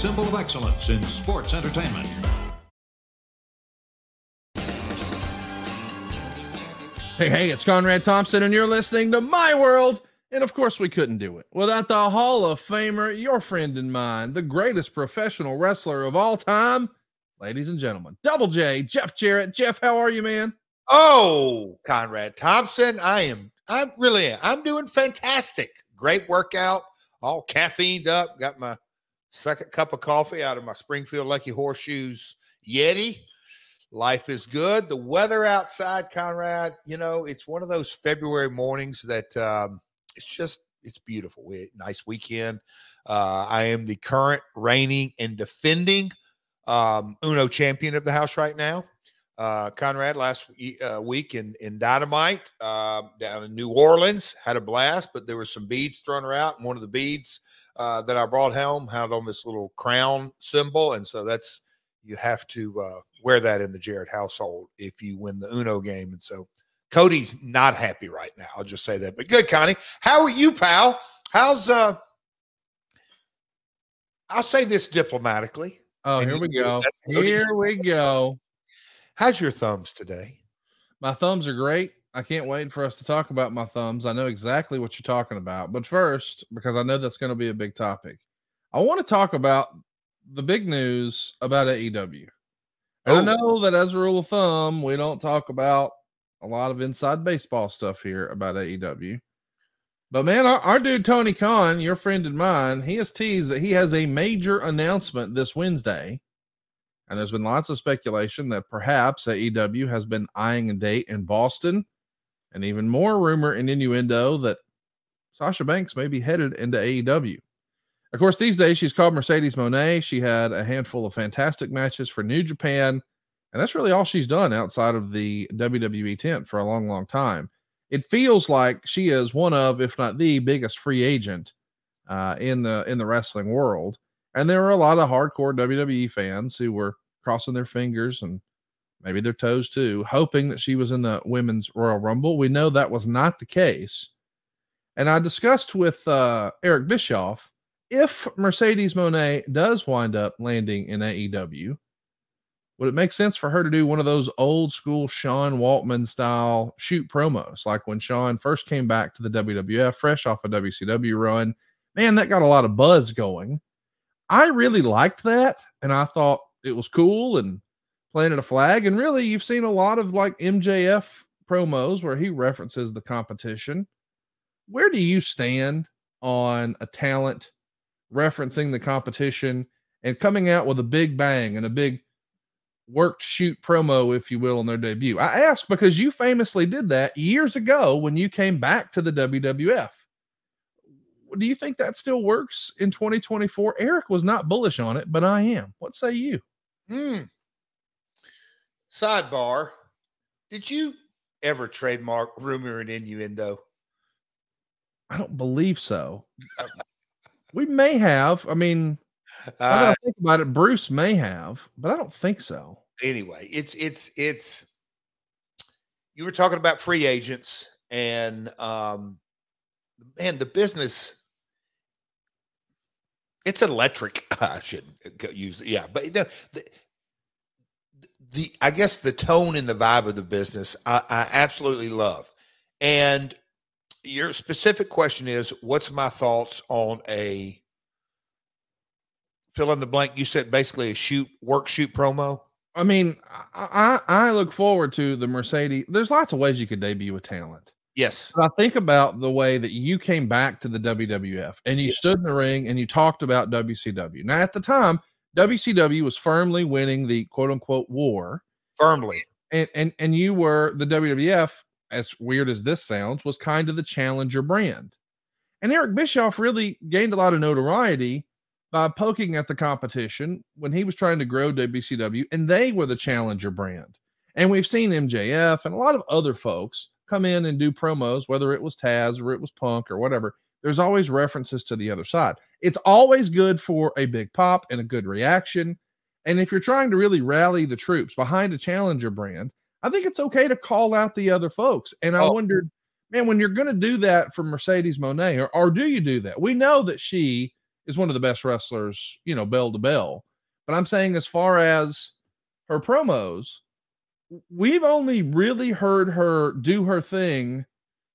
Symbol of excellence in sports entertainment. Hey, hey, it's Conrad Thompson, and you're listening to My World. And of course, we couldn't do it without the Hall of Famer, your friend and mine, the greatest professional wrestler of all time, ladies and gentlemen, Double J, Jeff Jarrett. Jeff, how are you, man? Oh, Conrad Thompson, I am. I really am. I'm doing fantastic. Great workout, all caffeined up. Got my second cup of coffee out of my Springfield Lucky Horseshoes Yeti. Life is good. The weather outside, Conrad, you know, it's one of those February mornings that um, it's just it's beautiful. We nice weekend. Uh, I am the current reigning and defending um, Uno champion of the house right now. Uh, Conrad last uh, week in in Dynamite um, down in New Orleans had a blast, but there were some beads thrown out, and one of the beads uh, that I brought home had on this little crown symbol, and so that's you have to uh, wear that in the Jarrett household if you win the Uno game, and so Cody's not happy right now. I'll just say that, but good, Connie. How are you, pal? How's uh? I'll say this diplomatically. Oh, here we go. Here we go. How's your thumbs today? My thumbs are great. I can't wait for us to talk about my thumbs. I know exactly what you're talking about. But first, because I know that's going to be a big topic, I want to talk about the big news about AEW. And I Oh. know that as a rule of thumb, we don't talk about a lot of inside baseball stuff here about AEW. But man, our, our dude Tony Khan, your friend and mine, he has teased that he has a major announcement this Wednesday. And there's been lots of speculation that perhaps AEW has been eyeing a date in Boston, and even more rumor and innuendo that Sasha Banks may be headed into AEW. Of course, these days she's called Mercedes Moné. She had a handful of fantastic matches for New Japan, and that's really all she's done outside of the WWE tent for a long, long time. It feels like she is one of, if not the biggest free agent uh, in the in the wrestling world. And there were a lot of hardcore WWE fans who were crossing their fingers and maybe their toes too, hoping that she was in the women's Royal Rumble. We know that was not the case. And I discussed with uh, Eric Bischoff if Mercedes Moné does wind up landing in AEW, would it make sense for her to do one of those old school Sean Waltman style shoot promos, like when Sean first came back to the WWF, fresh off a WCW run? Man, that got a lot of buzz going. I really liked that, and I thought it was cool and planted a flag. And really, you've seen a lot of like MJF promos where he references the competition. Where do you stand on a talent referencing the competition and coming out with a big bang and a big worked shoot promo, if you will, on their debut? I ask because you famously did that years ago when you came back to the WWF. do you think that still works in 2024? Eric was not bullish on it, but I am. What say you? Hmm. Sidebar: Did you ever trademark rumor and innuendo? I don't believe so. we may have. I mean, I Uh, think about it. Bruce may have, but I don't think so. anyway, it's it's it's. You were talking about free agents, and um, man, the business. It's electric. I shouldn't use yeah, but you know, the, the I guess the tone and the vibe of the business I, I absolutely love. And your specific question is, what's my thoughts on a fill in the blank? You said basically a shoot work shoot promo. I mean, I, I look forward to the Mercedes. There's lots of ways you could debut a talent. Yes. But I think about the way that you came back to the WWF and you stood in the ring and you talked about WCW. Now, at the time, WCW was firmly winning the quote unquote war. Firmly. And and and you were the WWF, as weird as this sounds, was kind of the challenger brand. And Eric Bischoff really gained a lot of notoriety by poking at the competition when he was trying to grow WCW, and they were the challenger brand. And we've seen MJF and a lot of other folks come in and do promos, whether it was Taz or it was Punk or whatever. There's always references to the other side. It's always good for a big pop and a good reaction. And if you're trying to really rally the troops behind a challenger brand, I think it's okay to call out the other folks. And I Oh. wondered, man, when you're going to do that for Mercedes Moné, or, or do you do that? We know that she is one of the best wrestlers, you know, bell to bell. But I'm saying, as far as her promos, we've only really heard her do her thing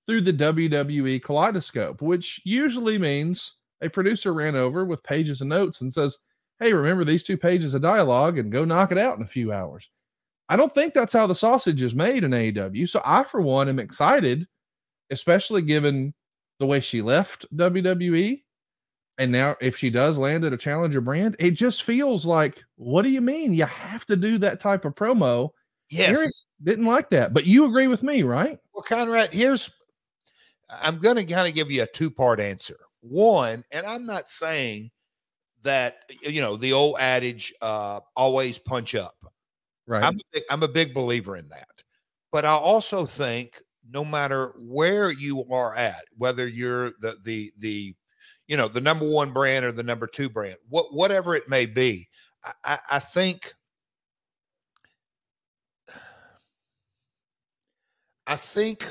through the WWE kaleidoscope, which usually means a producer ran over with pages of notes and says, Hey, remember these two pages of dialogue and go knock it out in a few hours. I don't think that's how the sausage is made in AEW. So I, for one, am excited, especially given the way she left WWE. And now, if she does land at a challenger brand, it just feels like, what do you mean? You have to do that type of promo. Yes. Eric didn't like that, but you agree with me, right? Well, Conrad, here's I'm going to kind of give you a two part answer. One, and I'm not saying that you know the old adage, uh, always punch up. Right. I'm a big, I'm a big believer in that, but I also think no matter where you are at, whether you're the the the you know the number one brand or the number two brand, what whatever it may be, I, I, I think I think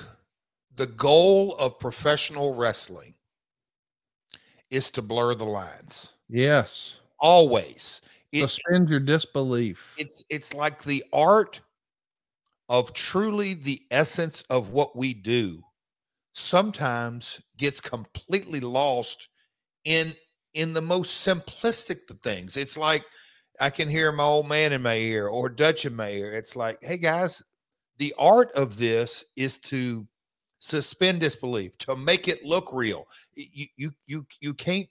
the goal of professional wrestling is to blur the lines. Yes. Always. It- Suspend your disbelief. it's it's like the art of truly the essence of what we do sometimes gets completely lost in in the most simplistic of things it's like i can hear my old man in my ear or dutch in my ear it's like hey guys the art of this is to suspend disbelief to make it look real. You you you, you can't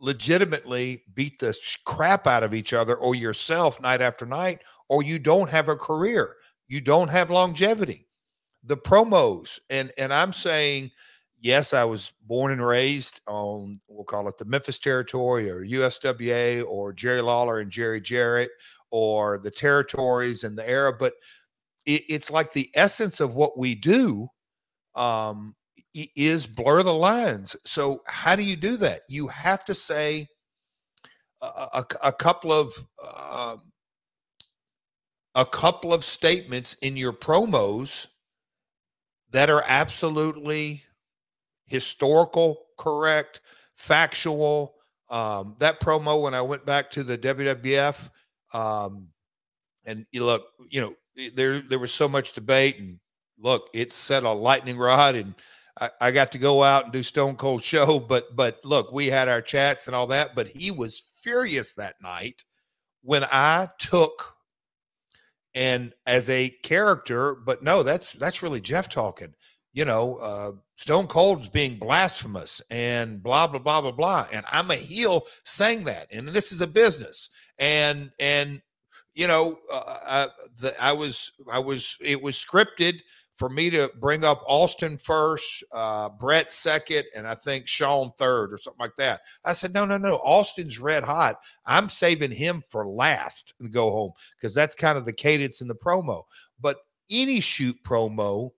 legitimately beat the crap out of each other or yourself night after night or you don't have a career. You don't have longevity. The promos and and i'm saying yes i was born and raised on we'll call it the memphis territory or uswa or jerry lawler and jerry jarrett or the territories and the era but it, it's like the essence of what we do um is blur the lines so how do you do that you have to say a, a, a couple of um, a couple of statements in your promos that are absolutely historical, correct, factual. Um, that promo when I went back to the WWF, um, and you look, you know, there there was so much debate, and look, it set a lightning rod, and I, I got to go out and do Stone Cold show, but but look, we had our chats and all that, but he was furious that night when I took and as a character, but no, that's that's really Jeff talking. You know, uh, Stone Cold's being blasphemous and blah blah blah blah blah, and I'm a heel saying that, and this is a business, and and you know, uh, I, the, I was I was it was scripted for me to bring up Austin first, uh, Brett second, and I think Sean third or something like that. I said, no, no, no. Austin's red hot. I'm saving him for last and go home because that's kind of the cadence in the promo. But any shoot promo,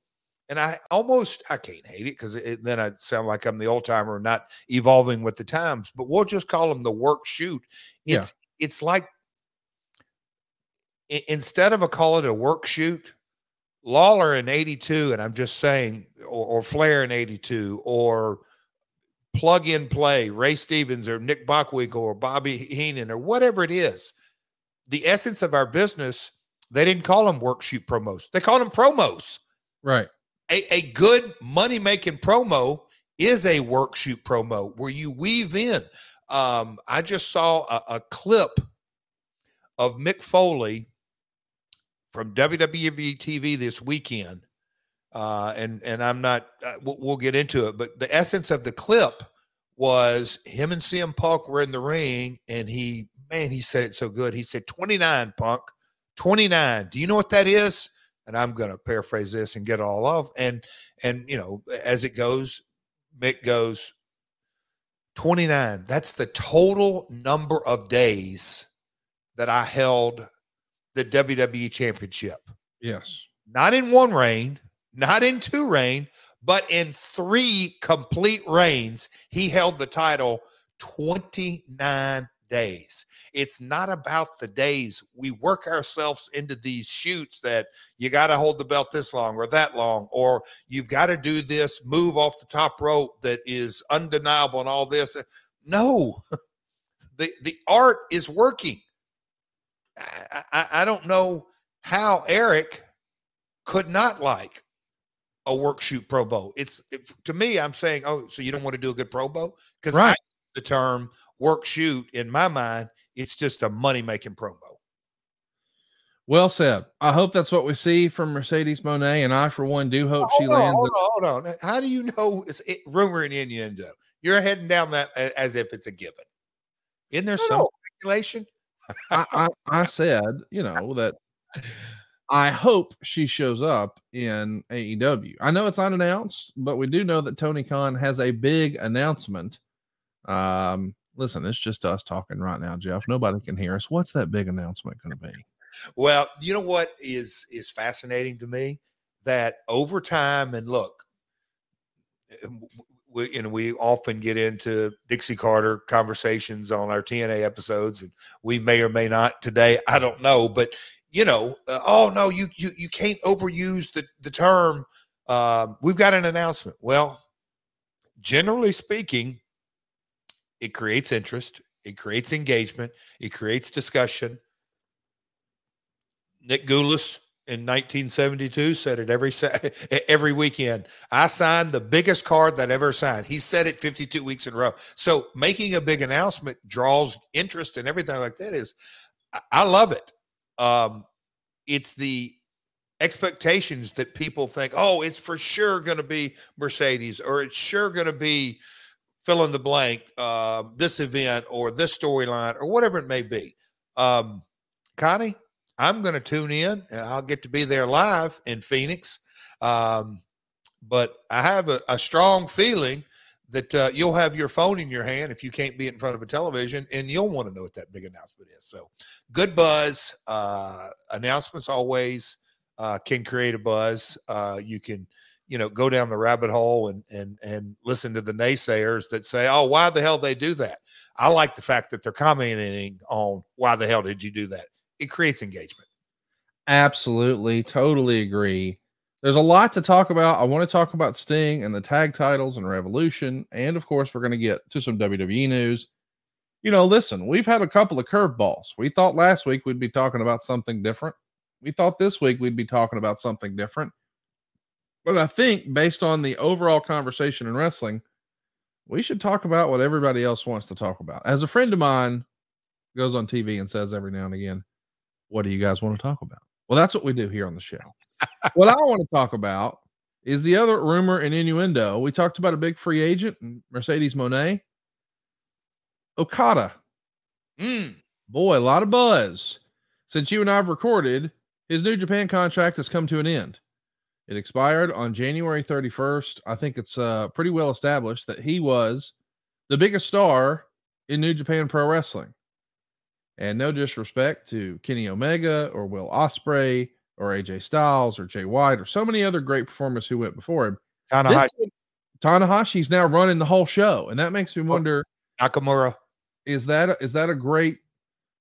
and I almost I can't hate it because then I sound like I'm the old timer, not evolving with the times. But we'll just call them the work shoot. It's yeah. it's like instead of a call it a work shoot Lawler in 82, and I'm just saying, or, or Flair in 82, or plug in play, Ray Stevens or Nick Bockwinkel or Bobby Heenan or whatever it is. The essence of our business, they didn't call them workshoot promos. They called them promos. Right. A, a good money making promo is a workshoot promo where you weave in. Um, I just saw a, a clip of Mick Foley from WWE TV this weekend. Uh, and and I'm not. Uh, we'll, we'll, get into it, but the essence of the clip was him and CM Punk were in the ring, and he man, he said it so good. He said 29, Punk, 29. Do you know what that is? And I'm going to paraphrase this and get it all off. and and you know as it goes, Mick goes 29. That's the total number of days that I held the WWE Championship. Yes. Not in one reign, not in two reign, but in three complete reigns, he held the title 29 days. It's not about the days. We work ourselves into these shoots that you got to hold the belt this long or that long, or you've got to do this move off the top rope that is undeniable and all this. No, the, the art is working. I, I, I don't know how Eric could not like a work shoot pro bow. It's it, to me, I'm saying, oh, so you don't want to do a good pro bow because right. the term work shoot in my mind, it's just a money making promo. Well said. I hope that's what we see from Mercedes Moné, and I, for one, do hope hold she on, lands. Hold on, hold on. How do you know it's it, rumor and innuendo? You're heading down that as if it's a given. Isn't there some speculation? I, I, I said, you know, that I hope she shows up in AEW. I know it's not announced, but we do know that Tony Khan has a big announcement. Um, listen, it's just us talking right now, Jeff. Nobody can hear us. What's that big announcement going to be? Well, you know what is is fascinating to me that over time and look, we, you know, we often get into Dixie Carter conversations on our TNA episodes, and we may or may not today. I don't know, but you know, uh, oh no, you you you can't overuse the the term. Uh, we've got an announcement. Well, generally speaking, it creates interest, it creates engagement, it creates discussion. Nick Gulas in 1972 said it every every weekend. I signed the biggest card that ever signed. He said it 52 weeks in a row. So making a big announcement draws interest and everything like that is I love it. Um, it's the expectations that people think, oh, it's for sure going to be Mercedes or it's sure going to be fill in the blank, uh, this event or this storyline or whatever it may be. Um, Connie, I'm going to tune in and I'll get to be there live in Phoenix. Um, but I have a, a strong feeling that uh, you'll have your phone in your hand if you can't be in front of a television and you'll want to know what that big announcement is. So good buzz. Uh, announcements always uh, can create a buzz. Uh, you can, you know, go down the rabbit hole and and and listen to the naysayers that say, "Oh, why the hell they do that?" I like the fact that they're commenting on why the hell did you do that it creates engagement. Absolutely, totally agree. There's a lot to talk about. I want to talk about Sting and the tag titles and Revolution, and of course, we're going to get to some WWE news. You know, listen, we've had a couple of curveballs. We thought last week we'd be talking about something different. We thought this week we'd be talking about something different. But I think based on the overall conversation in wrestling, we should talk about what everybody else wants to talk about. As a friend of mine goes on TV and says every now and again, what do you guys want to talk about? Well, that's what we do here on the show. what I want to talk about is the other rumor and innuendo. We talked about a big free agent, Mercedes Moné. Okada. Mm. Boy, a lot of buzz. Since you and I have recorded, his New Japan contract has come to an end. It expired on January 31st. I think it's uh, pretty well established that he was the biggest star in New Japan Pro Wrestling. And no disrespect to Kenny Omega or Will Ospreay or AJ Styles or Jay White or so many other great performers who went before him. Tanahashi. This- Tanahashi's now running the whole show, and that makes me oh, wonder: Nakamura. is that a, that a great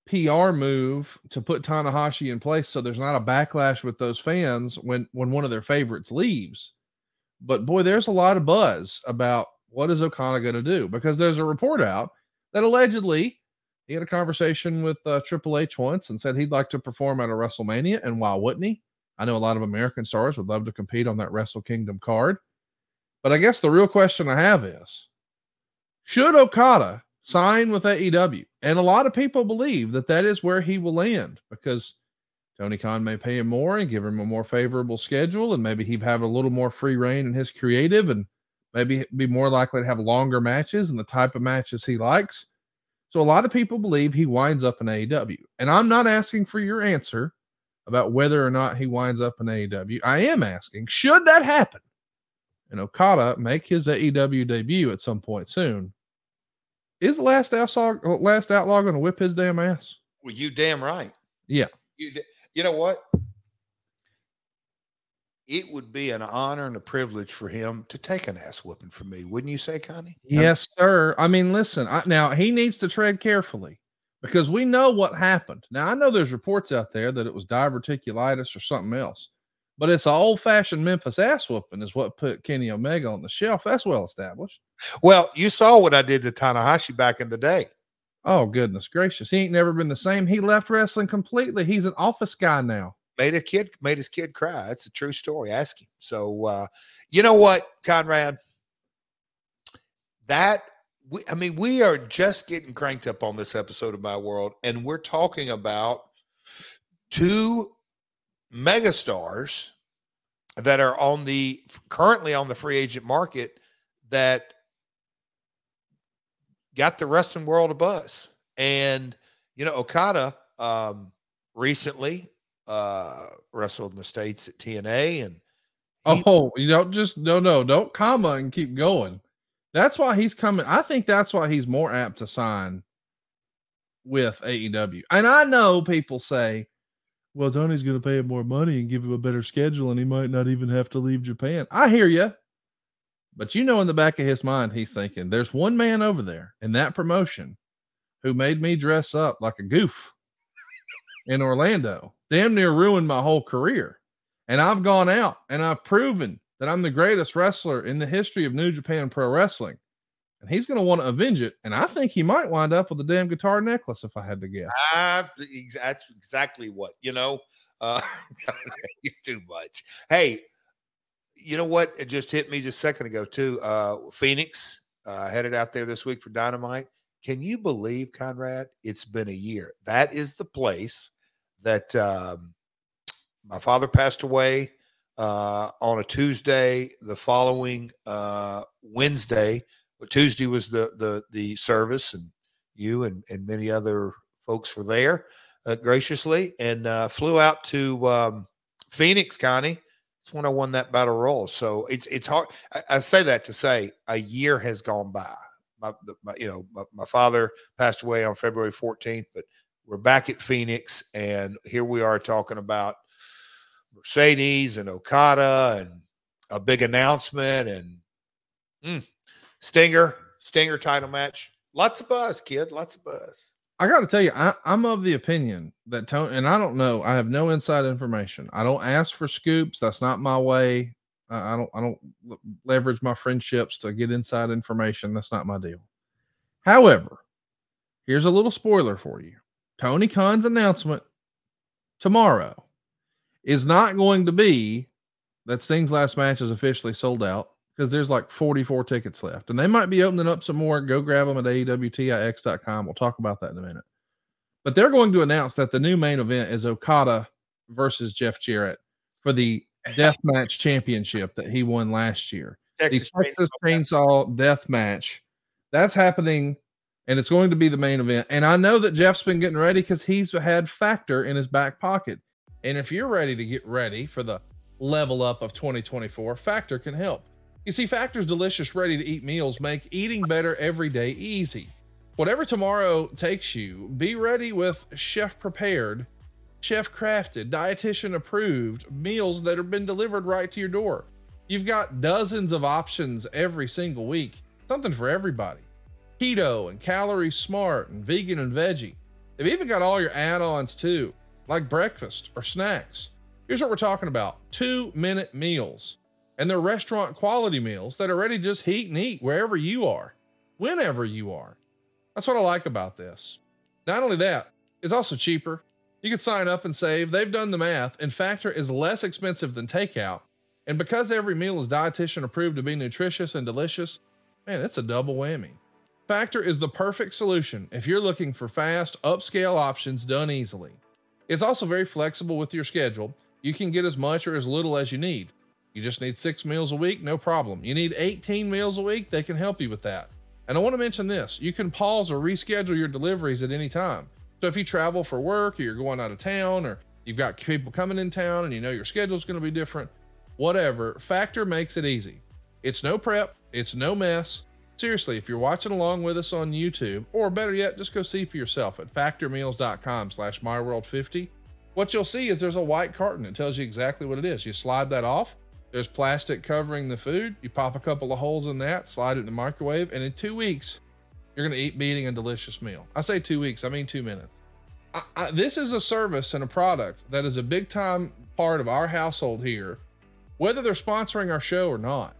PR move to put Tanahashi in place so there's not a backlash with those fans when when one of their favorites leaves? But boy, there's a lot of buzz about what is Okada going to do because there's a report out that allegedly he had a conversation with uh, Triple H once and said he'd like to perform at a WrestleMania, and why wouldn't he? I know a lot of American stars would love to compete on that Wrestle Kingdom card. But I guess the real question I have is should Okada sign with AEW? And a lot of people believe that that is where he will land because Tony Khan may pay him more and give him a more favorable schedule, and maybe he'd have a little more free reign in his creative and maybe be more likely to have longer matches and the type of matches he likes. So a lot of people believe he winds up in AEW. And I'm not asking for your answer about whether or not he winds up in AEW. I am asking, should that happen? and Okada make his AEW debut at some point soon, is the last outlaw last outlaw going to whip his damn ass? Well, you damn right. Yeah. You, you know what? It would be an honor and a privilege for him to take an ass whooping from me, wouldn't you say, Connie? Yes, sir. I mean, listen. I, now he needs to tread carefully because we know what happened. Now I know there's reports out there that it was diverticulitis or something else, but it's an old fashioned Memphis ass whooping is what put Kenny Omega on the shelf. That's well established. Well, you saw what I did to Tanahashi back in the day. Oh goodness gracious, he ain't never been the same. He left wrestling completely. He's an office guy now. Made a kid, made his kid cry. That's a true story. Ask him. So, uh, you know what, Conrad? That we, I mean, we are just getting cranked up on this episode of My World, and we're talking about two megastars that are on the currently on the free agent market that got the wrestling world a buzz. And you know, Okada um, recently uh, wrestled in the states at TNA, and Oh, you don't just no no don't comma and keep going. That's why he's coming. I think that's why he's more apt to sign with AEW. And I know people say, well, Tony's going to pay him more money and give him a better schedule, and he might not even have to leave Japan. I hear you. But you know, in the back of his mind, he's thinking, there's one man over there in that promotion who made me dress up like a goof in Orlando, damn near ruined my whole career. And I've gone out and I've proven that I'm the greatest wrestler in the history of New Japan Pro Wrestling. And he's going to want to avenge it. And I think he might wind up with a damn guitar necklace if I had to guess. That's exactly what you know. Uh, too much. Hey, you know what? It just hit me just a second ago too. Uh, Phoenix uh, headed out there this week for Dynamite. Can you believe, Conrad? It's been a year. That is the place that um, my father passed away uh, on a Tuesday. The following uh, Wednesday, but Tuesday was the the the service, and you and and many other folks were there uh, graciously, and uh, flew out to um, Phoenix, Connie. It's when I won that battle royal. So it's it's hard. I, I say that to say a year has gone by. My, my you know my, my father passed away on February 14th, but we're back at Phoenix, and here we are talking about Mercedes and Okada and a big announcement and mm, Stinger, Stinger title match. Lots of buzz, kid. Lots of buzz. I got to tell you, I, I'm of the opinion that Tony, and I don't know, I have no inside information. I don't ask for scoops. That's not my way. I don't, I don't leverage my friendships to get inside information. That's not my deal. However, here's a little spoiler for you. Tony Khan's announcement tomorrow is not going to be that Sting's last match is officially sold out because there's like 44 tickets left and they might be opening up some more. Go grab them at AEWTIX.com. We'll talk about that in a minute. But they're going to announce that the new main event is Okada versus Jeff Jarrett for the death match Championship that he won last year. Texas the Texas Chainsaw Death Match. That's happening and it's going to be the main event. And I know that Jeff's been getting ready because he's had Factor in his back pocket. And if you're ready to get ready for the level up of 2024, Factor can help. You see, Factor's delicious, ready to eat meals make eating better every day easy. Whatever tomorrow takes you, be ready with chef prepared, chef crafted, dietitian approved meals that have been delivered right to your door. You've got dozens of options every single week, something for everybody. Keto and calorie smart and vegan and veggie. They've even got all your add ons too, like breakfast or snacks. Here's what we're talking about two minute meals. And they're restaurant quality meals that are ready to just heat and eat wherever you are, whenever you are. That's what I like about this. Not only that, it's also cheaper. You can sign up and save. They've done the math, and Factor is less expensive than takeout. And because every meal is dietitian approved to be nutritious and delicious, man, it's a double whammy. Factor is the perfect solution if you're looking for fast, upscale options done easily. It's also very flexible with your schedule. You can get as much or as little as you need. You just need six meals a week, no problem. You need 18 meals a week, they can help you with that. And I want to mention this you can pause or reschedule your deliveries at any time. So if you travel for work or you're going out of town or you've got people coming in town and you know your schedule is going to be different, whatever, Factor makes it easy. It's no prep, it's no mess. Seriously, if you're watching along with us on YouTube, or better yet, just go see for yourself at factormeals.com slash myworld50. What you'll see is there's a white carton that tells you exactly what it is. You slide that off, there's plastic covering the food. You pop a couple of holes in that, slide it in the microwave, and in two weeks, you're going to eat, be eating a delicious meal. I say two weeks, I mean two minutes. I, I, this is a service and a product that is a big time part of our household here, whether they're sponsoring our show or not.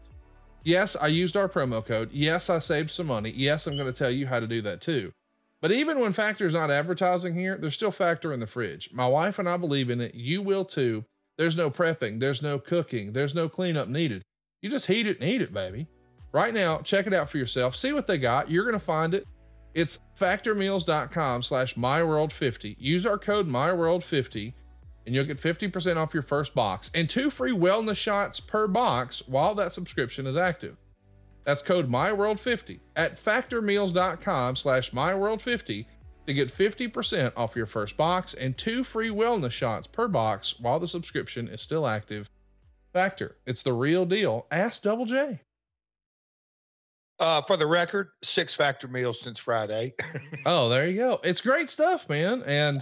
Yes, I used our promo code. Yes, I saved some money. Yes, I'm going to tell you how to do that too. But even when Factor's not advertising here, there's still Factor in the fridge. My wife and I believe in it. You will too. There's no prepping, there's no cooking, there's no cleanup needed. You just heat it and eat it, baby. Right now, check it out for yourself. See what they got. You're going to find it. It's factormeals.com slash myworld50. Use our code myworld50 and you'll get 50% off your first box and two free wellness shots per box while that subscription is active. That's code myworld50 at factormeals.com slash myworld50 to get 50% off your first box and two free wellness shots per box while the subscription is still active. Factor, it's the real deal. Ask Double J. Uh, for the record, six factor meals since Friday. oh, there you go. It's great stuff, man. And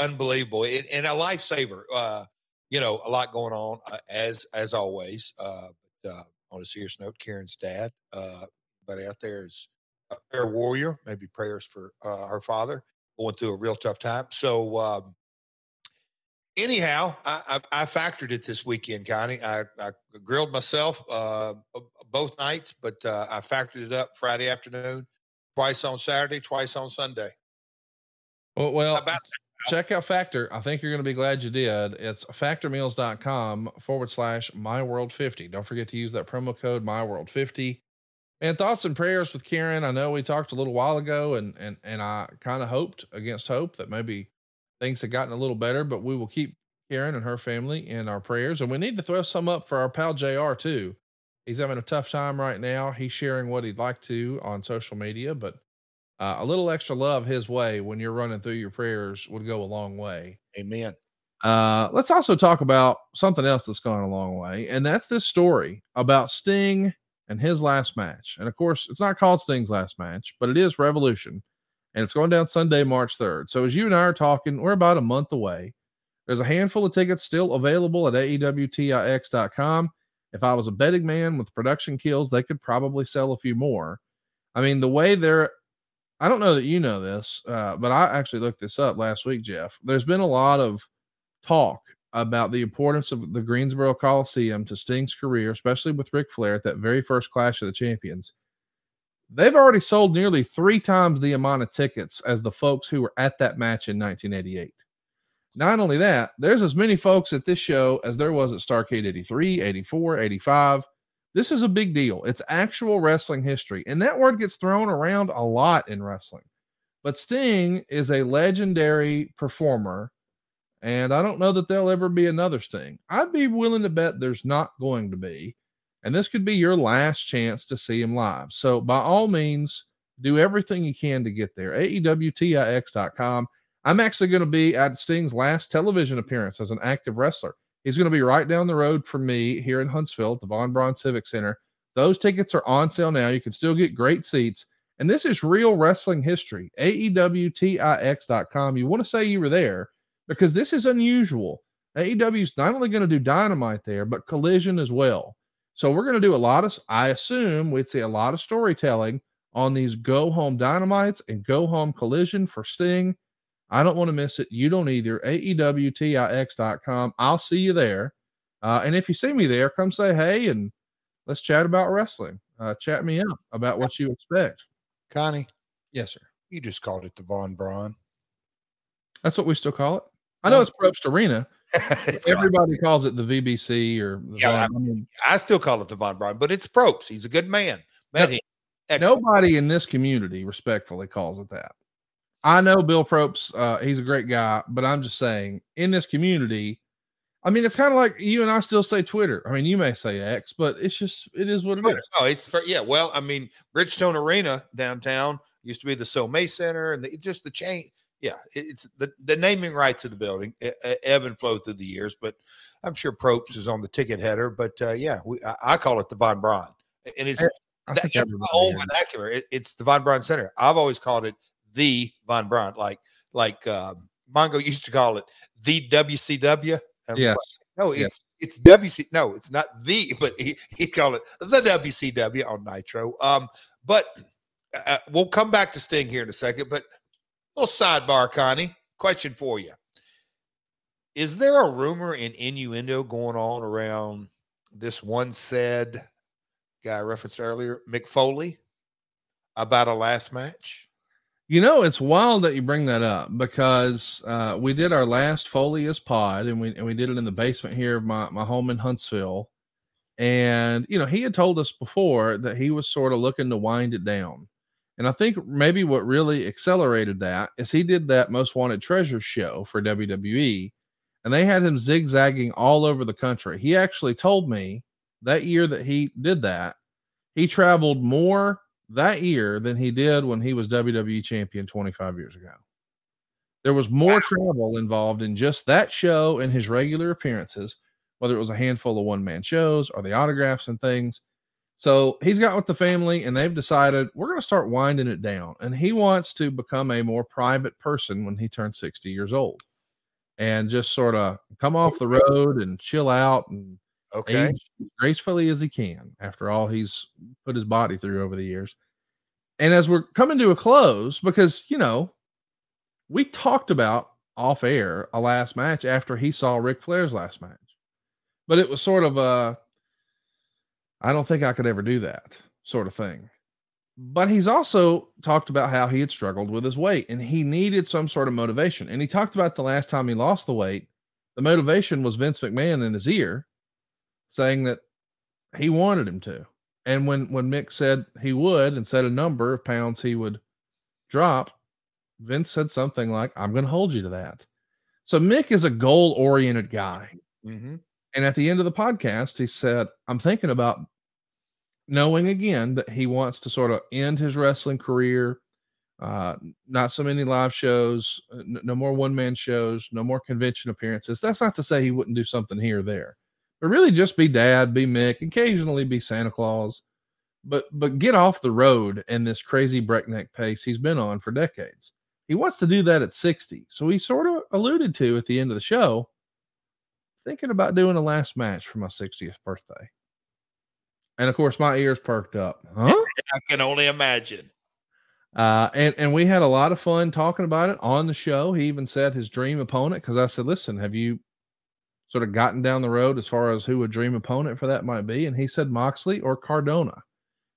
unbelievable it, and a lifesaver. Uh, you know, a lot going on uh, as as always. Uh, but uh, on a serious note, Karen's dad, uh, everybody out there is a prayer warrior. Maybe prayers for uh, her father going through a real tough time. So, um, anyhow, I, I, I, factored it this weekend, Connie. I, I grilled myself uh, both nights, but uh, I factored it up Friday afternoon, twice on Saturday, twice on Sunday. Well, well check out Factor. I think you're going to be glad you did. It's factormeals.com forward slash myworld50. Don't forget to use that promo code myworld50 and thoughts and prayers with Karen. I know we talked a little while ago, and and and I kind of hoped against hope that maybe things had gotten a little better, but we will keep Karen and her family in our prayers, and we need to throw some up for our pal Jr. too. He's having a tough time right now. He's sharing what he'd like to on social media, but uh, a little extra love his way when you're running through your prayers would go a long way. Amen. Uh, let's also talk about something else that's gone a long way, and that's this story about Sting and his last match. And of course, it's not called Sting's last match, but it is Revolution. And it's going down Sunday, March 3rd. So as you and I are talking, we're about a month away. There's a handful of tickets still available at AEWTIX.com. If I was a betting man with production kills, they could probably sell a few more. I mean, the way they're, I don't know that you know this, uh, but I actually looked this up last week, Jeff. There's been a lot of talk about the importance of the Greensboro Coliseum to Sting's career, especially with Ric Flair at that very first Clash of the Champions. They've already sold nearly three times the amount of tickets as the folks who were at that match in 1988. Not only that, there's as many folks at this show as there was at Starcade 83, 84, 85. This is a big deal. It's actual wrestling history. And that word gets thrown around a lot in wrestling. But Sting is a legendary performer and I don't know that there'll ever be another Sting. I'd be willing to bet there's not going to be. And this could be your last chance to see him live. So by all means, do everything you can to get there. AEWTIX.com. I'm actually going to be at Sting's last television appearance as an active wrestler. He's going to be right down the road from me here in Huntsville, at the Von Braun Civic Center. Those tickets are on sale now. You can still get great seats. And this is real wrestling history. AEWTIX.com. You want to say you were there because this is unusual. AEW is not only going to do dynamite there, but collision as well. So we're going to do a lot of, I assume we'd see a lot of storytelling on these go home dynamites and go home collision for Sting. I don't want to miss it. You don't either. AEWTIX.com. I'll see you there. Uh, and if you see me there, come say hey and let's chat about wrestling. Uh, chat me up about what you expect. Connie, Yes, sir. you just called it the Von Braun. That's what we still call it. I know it's Propst Arena. Everybody calls it the VBC or the Yeah, I mean, I still call it the Von Braun, but it's Propst. He's a good man. Met him. Excellent. nobody in this community respectfully calls it that. I know Bill Propst, uh, he's a great guy, but I'm just saying in this community, I mean, it's kind of like you and I still say Twitter. I mean, you may say X, but it's just it is what it is. Oh, it's for, yeah. Well, I mean, Bridgestone Arena downtown used to be the Sommet Center, and the, just the chain. Yeah, it's the, the naming rights of the building ebb and flow through the years, but I'm sure Propst is on the ticket header. But uh, yeah, we, I, I call it the Von Braun, and it's I that, that's my old vernacular. It, it's the Von Braun Center. I've always called it the Von Braun, like like um, Mongo used to call it the WCW. And I was Yes. like, no, Yes. it's it's WC. No, it's not the, but he he called it the WCW on Nitro. Um, but uh, we'll come back to Sting here in a second. But little sidebar, Connie. Question for you: Is there a rumor and innuendo going on around this one said guy I referenced earlier, Mick Foley, about a last match? You know, it's wild that you bring that up because uh, we did our last Foley Is Pod and we and we did it in the basement here of my, my home in Huntsville. And you know, he had told us before that he was sort of looking to wind it down. And I think maybe what really accelerated that is he did that most wanted treasures show for WWE and they had him zigzagging all over the country. He actually told me that year that he did that, he traveled more that year than he did when he was WWE champion 25 years ago. There was more travel involved in just that show and his regular appearances, whether it was a handful of one man shows or the autographs and things. So he's got with the family and they've decided we're going to start winding it down. And he wants to become a more private person when he turns 60 years old and just sort of come off the road and chill out and Okay. gracefully as he can after all he's put his body through over the years. And as we're coming to a close, because you know, we talked about off air a last match after he saw Ric Flair's last match, but it was sort of a I don't think I could ever do that sort of thing. But he's also talked about how he had struggled with his weight and he needed some sort of motivation. And he talked about the last time he lost the weight, the motivation was Vince McMahon in his ear saying that he wanted him to. And when when Mick said he would and said a number of pounds he would drop, Vince said something like, "I'm going to hold you to that." So Mick is a goal-oriented guy. Mm-hmm. And at the end of the podcast, he said, I'm thinking about knowing again that he wants to sort of end his wrestling career. Uh, not so many live shows, uh, no more one man shows, no more convention appearances. That's not to say he wouldn't do something here or there, but really just be dad, be Mick, occasionally be Santa Claus, but but get off the road and this crazy breakneck pace he's been on for decades. He wants to do that at 60. So he sort of alluded to at the end of the show, thinking about doing a last match for my 60th birthday. And of course, my ears perked up. Huh? I can only imagine. Uh, and and we had a lot of fun talking about it on the show. He even said his dream opponent because I said, "Listen, have you sort of gotten down the road as far as who a dream opponent for that might be?" And he said Moxley or Cardona.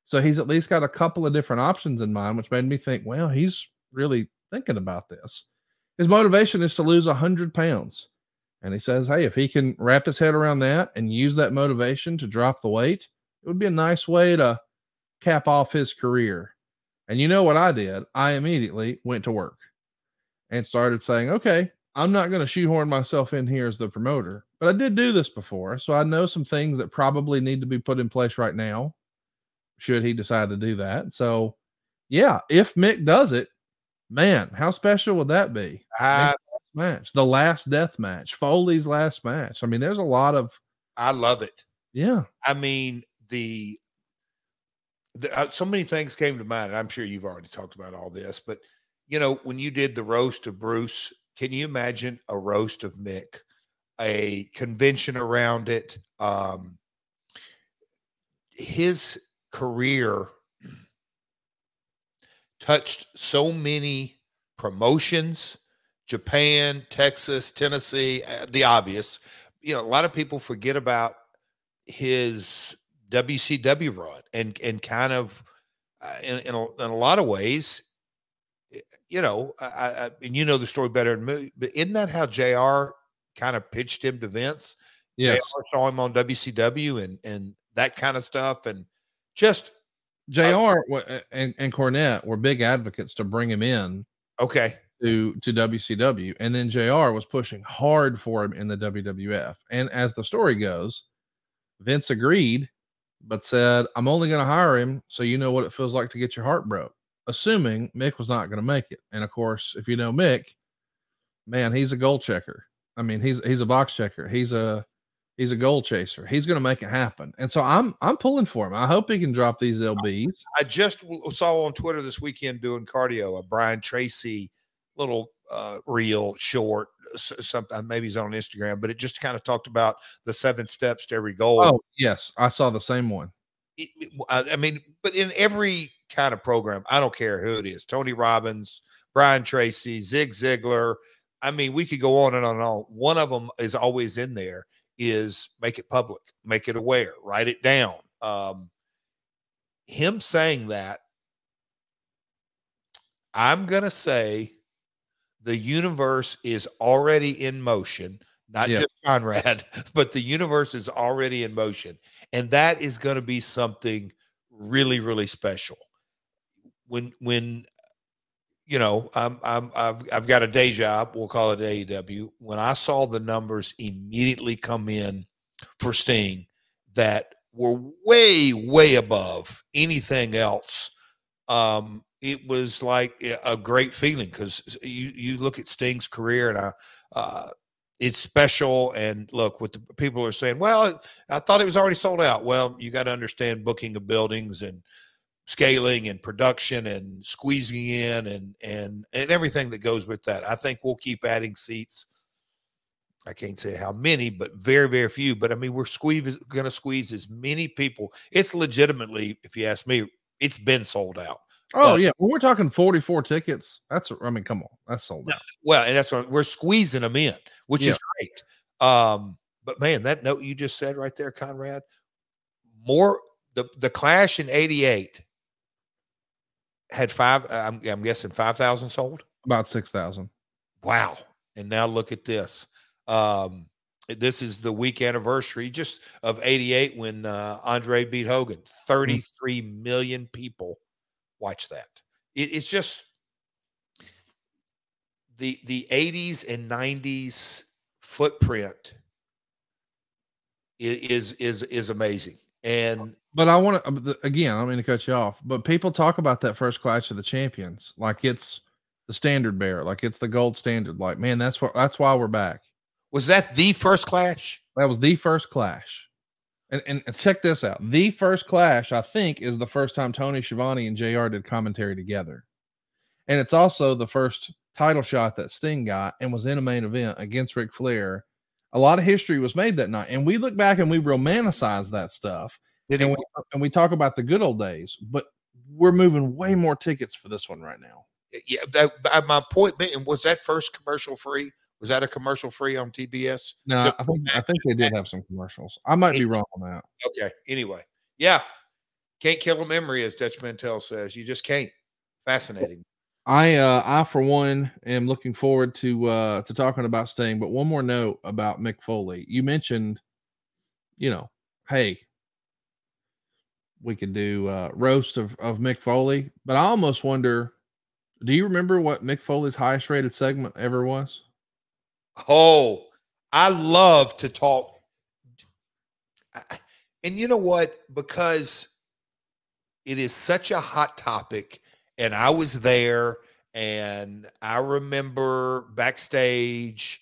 So he's at least got a couple of different options in mind, which made me think, well, he's really thinking about this. His motivation is to lose a hundred pounds, and he says, "Hey, if he can wrap his head around that and use that motivation to drop the weight, it would be a nice way to cap off his career." And you know what I did? I immediately went to work and started saying, okay, I'm not going to shoehorn myself in here as the promoter, but I did do this before. So I know some things that probably need to be put in place right now, should he decide to do that. So, yeah, if Mick does it, man, how special would that be? I, match, the last death match, Foley's last match. I mean, there's a lot of. I love it. Yeah. I mean, the, the uh, so many things came to mind. I'm sure you've already talked about all this, but you know, when you did the roast of Bruce, can you imagine a roast of Mick, a convention around it? Um, his career touched so many promotions Japan, Texas, Tennessee, uh, the obvious. You know, a lot of people forget about his WCW run and and kind of uh, in in a, in a lot of ways, you know, I, I, and you know the story better than me. But isn't that how Jr. kind of pitched him to Vince? Yes. Jr. saw him on WCW and and that kind of stuff, and just Jr. Uh, and and Cornette were big advocates to bring him in. Okay. To to WCW, and then Jr. was pushing hard for him in the WWF. And as the story goes, Vince agreed, but said, "I'm only going to hire him so you know what it feels like to get your heart broke." Assuming Mick was not going to make it. And of course, if you know Mick, man, he's a goal checker. I mean, he's he's a box checker. He's a he's a goal chaser. He's going to make it happen. And so I'm I'm pulling for him. I hope he can drop these lbs. I just saw on Twitter this weekend doing cardio a Brian Tracy little uh, reel short something maybe he's on Instagram, but it just kind of talked about the seven steps to every goal. Oh yes, I saw the same one. It, it, I mean, but in every kind of program, I don't care who it is, Tony Robbins, Brian Tracy, Zig Ziglar. I mean, we could go on and on and on. One of them is always in there is make it public, make it aware, write it down. Um, him saying that, I'm going to say the universe is already in motion, not just Conrad, but the universe is already in motion. And that is going to be something really, really special. When, when, you know, I'm, I'm, I've, I've got a day job. We'll call it AEW. When I saw the numbers immediately come in for Sting that were way, way above anything else, um, it was like a great feeling because you you look at Sting's career and I, uh, it's special. And look, what the people are saying, well, I thought it was already sold out. Well, you got to understand booking of buildings and scaling and production and squeezing in and and and everything that goes with that. I think we'll keep adding seats. I can't say how many, but very, very few. But I mean, we're squeeze going to squeeze as many people. It's legitimately, if you ask me, it's been sold out. Oh But- yeah, when we're talking 44 tickets, that's I mean, come on, that's sold out. Well, and that's what we're squeezing them in, which is great. Um, but man, that note you just said right there, Conrad, more the the clash in '88 had five. uh, I'm, I'm guessing five thousand sold. About six thousand. Wow! And now look at this. Um, this is the week anniversary just of '88 when uh, Andre beat Hogan. Thirty-three million people watch that. It, it's just the the 80s and 90s footprint is is is amazing. And But I want uh, to again. I don't mean to cut you off, but people talk about that first clash of the champions like it's the standard bearer, like it's the gold standard. Like, man, that's what that's why we're back. was that the first clash? That was the first clash. And, and and check this out. The first clash, I think, is the first time Tony Schiavone and JR did commentary together. And it's also the first title shot that Sting got and was in a main event against Ric Flair. A lot of history was made that night. And we look back and we romanticize that stuff. Did and we, and we talk about the good old days, but we're moving way more tickets for this one right now. Yeah, that, my point being, was that first commercial free? Was that a commercial free on TBS? No, Just I think I think they did have some commercials. I might be wrong on that. Okay. Anyway, yeah, can't kill a memory, as Dutch Mantell says. You just can't. Fascinating. I uh I for one am looking forward to uh to talking about Sting, but one more note about Mick Foley. You mentioned, you know, hey, we could do uh roast of, of Mick Foley, but I almost wonder, do you remember what Mick Foley's highest rated segment ever was? Oh, I love to talk. And you know what? Because it is such a hot topic, and I was there, And I remember backstage,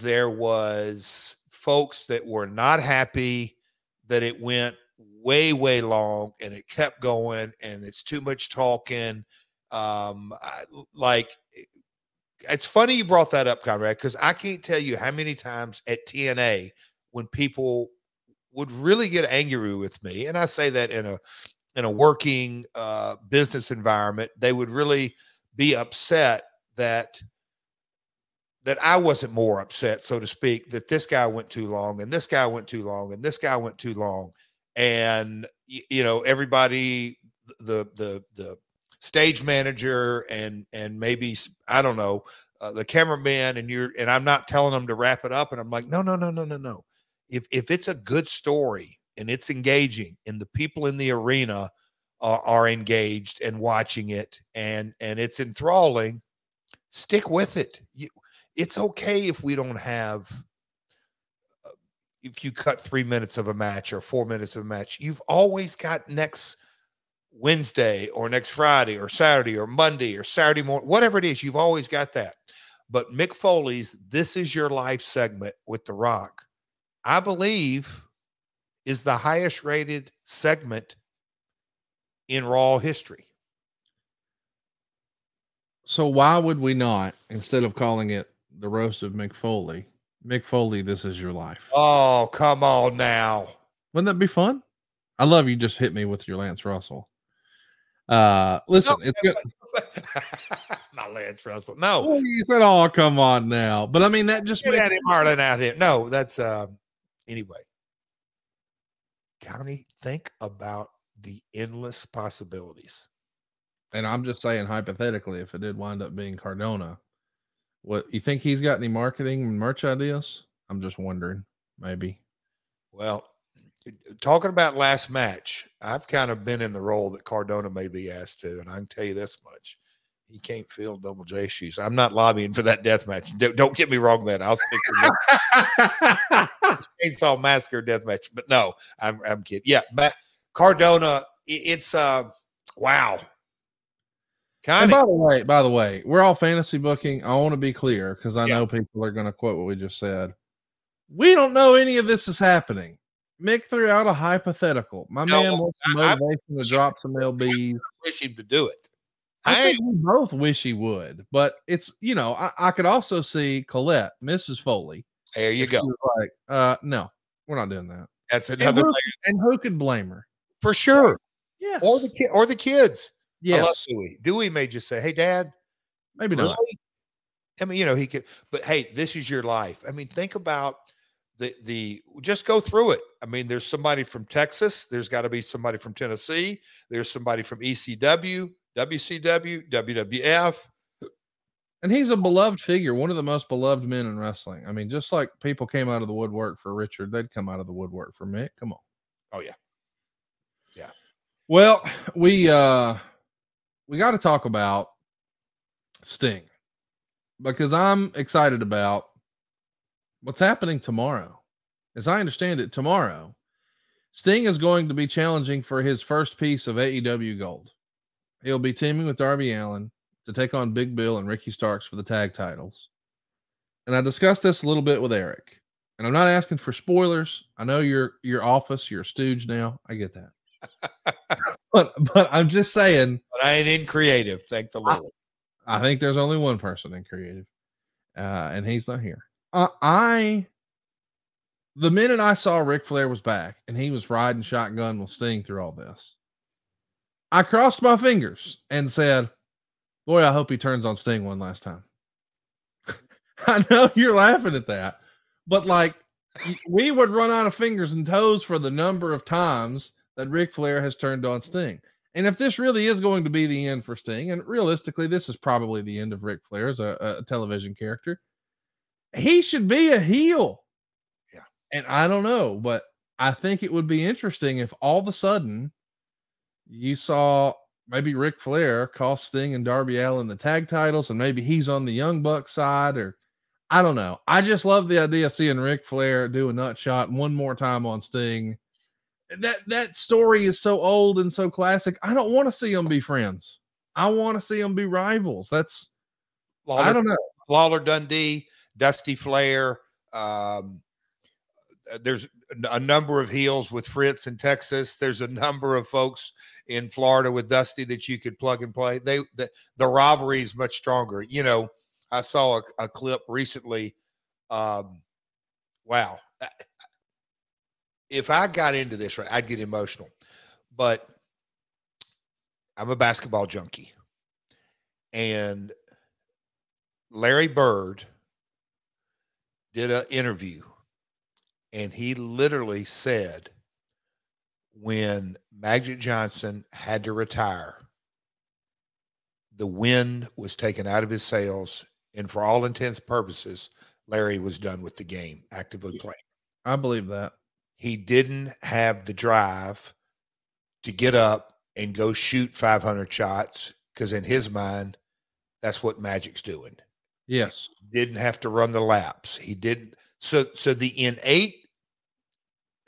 there was folks that were not happy that it went way, way long and it kept going and it's too much talking. Um, I, like, it's funny you brought that up, Conrad, because I can't tell you how many times at TNA when people would really get angry with me, and I say that in a in a working uh, business environment, they would really be upset that that I wasn't more upset, so to speak, that this guy went too long and this guy went too long and this guy went too long, and you know everybody, the the the stage manager and and maybe I don't know uh, the cameraman and you're and I'm not telling them to wrap it up and I'm like no no no no no no. If if it's a good story and it's engaging and the people in the arena are, are engaged and watching it and and it's enthralling stick with it. You, it's okay if we don't have if you cut three minutes of a match or four minutes of a match you've always got next Wednesday or next Friday or Saturday or Monday or Saturday morning, whatever it is, you've always got that. But Mick Foley's This Is Your Life segment with The Rock, I believe, is the highest rated segment in Raw history. So why would we not, instead of calling it the roast of Mick Foley, Mick Foley, this is your life? Oh, come on now. Wouldn't that be fun? I love you just hit me with your Lance Russell. Uh, listen, no, it's good. Not Lance Russell. No, well, you said, "Oh, come on now," but I mean that just Get makes him out here. No, that's um. Anyway, County, think about the endless possibilities. And I'm just saying, hypothetically, if it did wind up being Cardona, what you think he's got any marketing and merch ideas? I'm just wondering, maybe. Well, talking about last match, I've kind of been in the role that Cardona may be asked to, and I can tell you this much: he can't fill Double J shoes. I'm not lobbying for that death match. Don't get me wrong. Then I'll stick with Chainsaw Massacre death match, but no, I'm I'm kidding. Yeah, Matt, Cardona, it's uh, wow. Kind by the way, by the way, we're all fantasy booking. I want to be clear because I yeah. know people are going to quote what we just said. We don't know any of this is happening. Mick threw out a hypothetical. My no, man wants some motivation I, to drop some LBs. I wish him to do it. I, I think we both wish he would, but it's you know I, I could also see Colette, Mrs. Foley. There you go. Like, uh, no, we're not doing that. That's another. And who, and who could blame her? For sure. Yeah. Or the kid or the kids. Yeah. Dewey. Dewey may just say, "Hey, Dad." Maybe really? not. I mean, you know, he could. But hey, this is your life. I mean, think about the the just go through it. I mean, there's somebody from Texas. There's got to be somebody from Tennessee. There's somebody from ECW, WCW, WWF. And he's a beloved figure, one of the most beloved men in wrestling. I mean, just like people came out of the woodwork for Richard, they'd come out of the woodwork for Mick. Come on. Oh yeah. Yeah. Well, we uh we got to talk about Sting because I'm excited about what's happening tomorrow. As I understand it, tomorrow, Sting is going to be challenging for his first piece of AEW gold. He'll be teaming with Darby Allin to take on Big Bill and Ricky Starks for the tag titles. And I discussed this a little bit with Eric. And I'm not asking for spoilers. I know you're your office, you're a stooge now. I get that. but but I'm just saying. But I ain't in creative, thank the Lord. I, I think there's only one person in creative, uh, and he's not here. Uh, I the minute I saw Ric Flair was back and he was riding shotgun with Sting through all this, I crossed my fingers and said, Boy, I hope he turns on Sting one last time. I know you're laughing at that, but like we would run out of fingers and toes for the number of times that Ric Flair has turned on Sting. And if this really is going to be the end for Sting, and realistically, this is probably the end of Ric Flair as a, a television character, he should be a heel. Yeah. And I don't know, but I think it would be interesting if all of a sudden you saw maybe Ric Flair cost Sting and Darby Allin the tag titles, and maybe he's on the Young Buck side, or I don't know. I just love the idea of seeing Ric Flair do a nut shot one more time on Sting. That that story is so old and so classic. I don't want to see them be friends. I want to see them be rivals. That's Lawler, I don't know. Lawler Dundee, Dusty Flair. Um, there's a number of heels with Fritz in Texas. There's a number of folks in Florida with Dusty that you could plug and play. They the, the rivalry is much stronger. You know, I saw a, a clip recently. Um, wow, if I got into this right, I'd get emotional. But I'm a basketball junkie, and Larry Bird did an interview and he literally said when Magic Johnson had to retire, the wind was taken out of his sails, and for all intents and purposes, Larry was done with the game, actively playing. I believe that. He didn't have the drive to get up and go shoot 500 shots because, in his mind, that's what Magic's doing. Yes. He didn't have to run the laps. He didn't. So, so the innate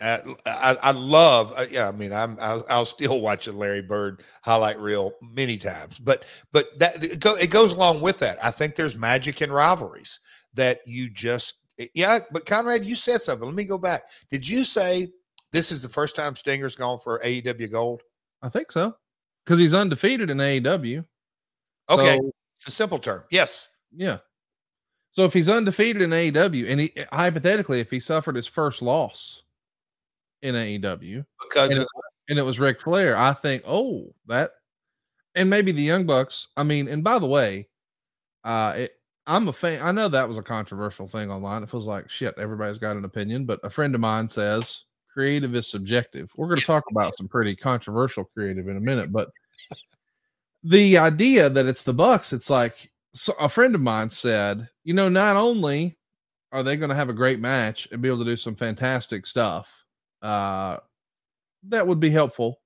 uh, I, I love, uh, yeah. I mean, I'm I'll, I'll, still watch a Larry Bird highlight reel many times, but but that it, go, it goes along with that. I think there's magic in rivalries that you just yeah. But Conrad, you said something. Let me go back. Did you say this is the first time Stinger's gone for AEW Gold? I think so, because he's undefeated in AEW. Okay, so, a simple term. Yes. Yeah. So if he's undefeated in AEW, and he hypothetically, if he suffered his first loss in AEW because and, it, and it was Ric Flair. I think, oh, that, and maybe the Young Bucks. I mean, and by the way, uh, it, I'm a fan. I know that was a controversial thing online. It feels like shit. Everybody's got an opinion, but a friend of mine says creative is subjective. We're going to talk about some pretty controversial creative in a minute, but the idea that it's the Bucks, it's like so a friend of mine said, you know, not only are they going to have a great match and be able to do some fantastic stuff, uh, that would be helpful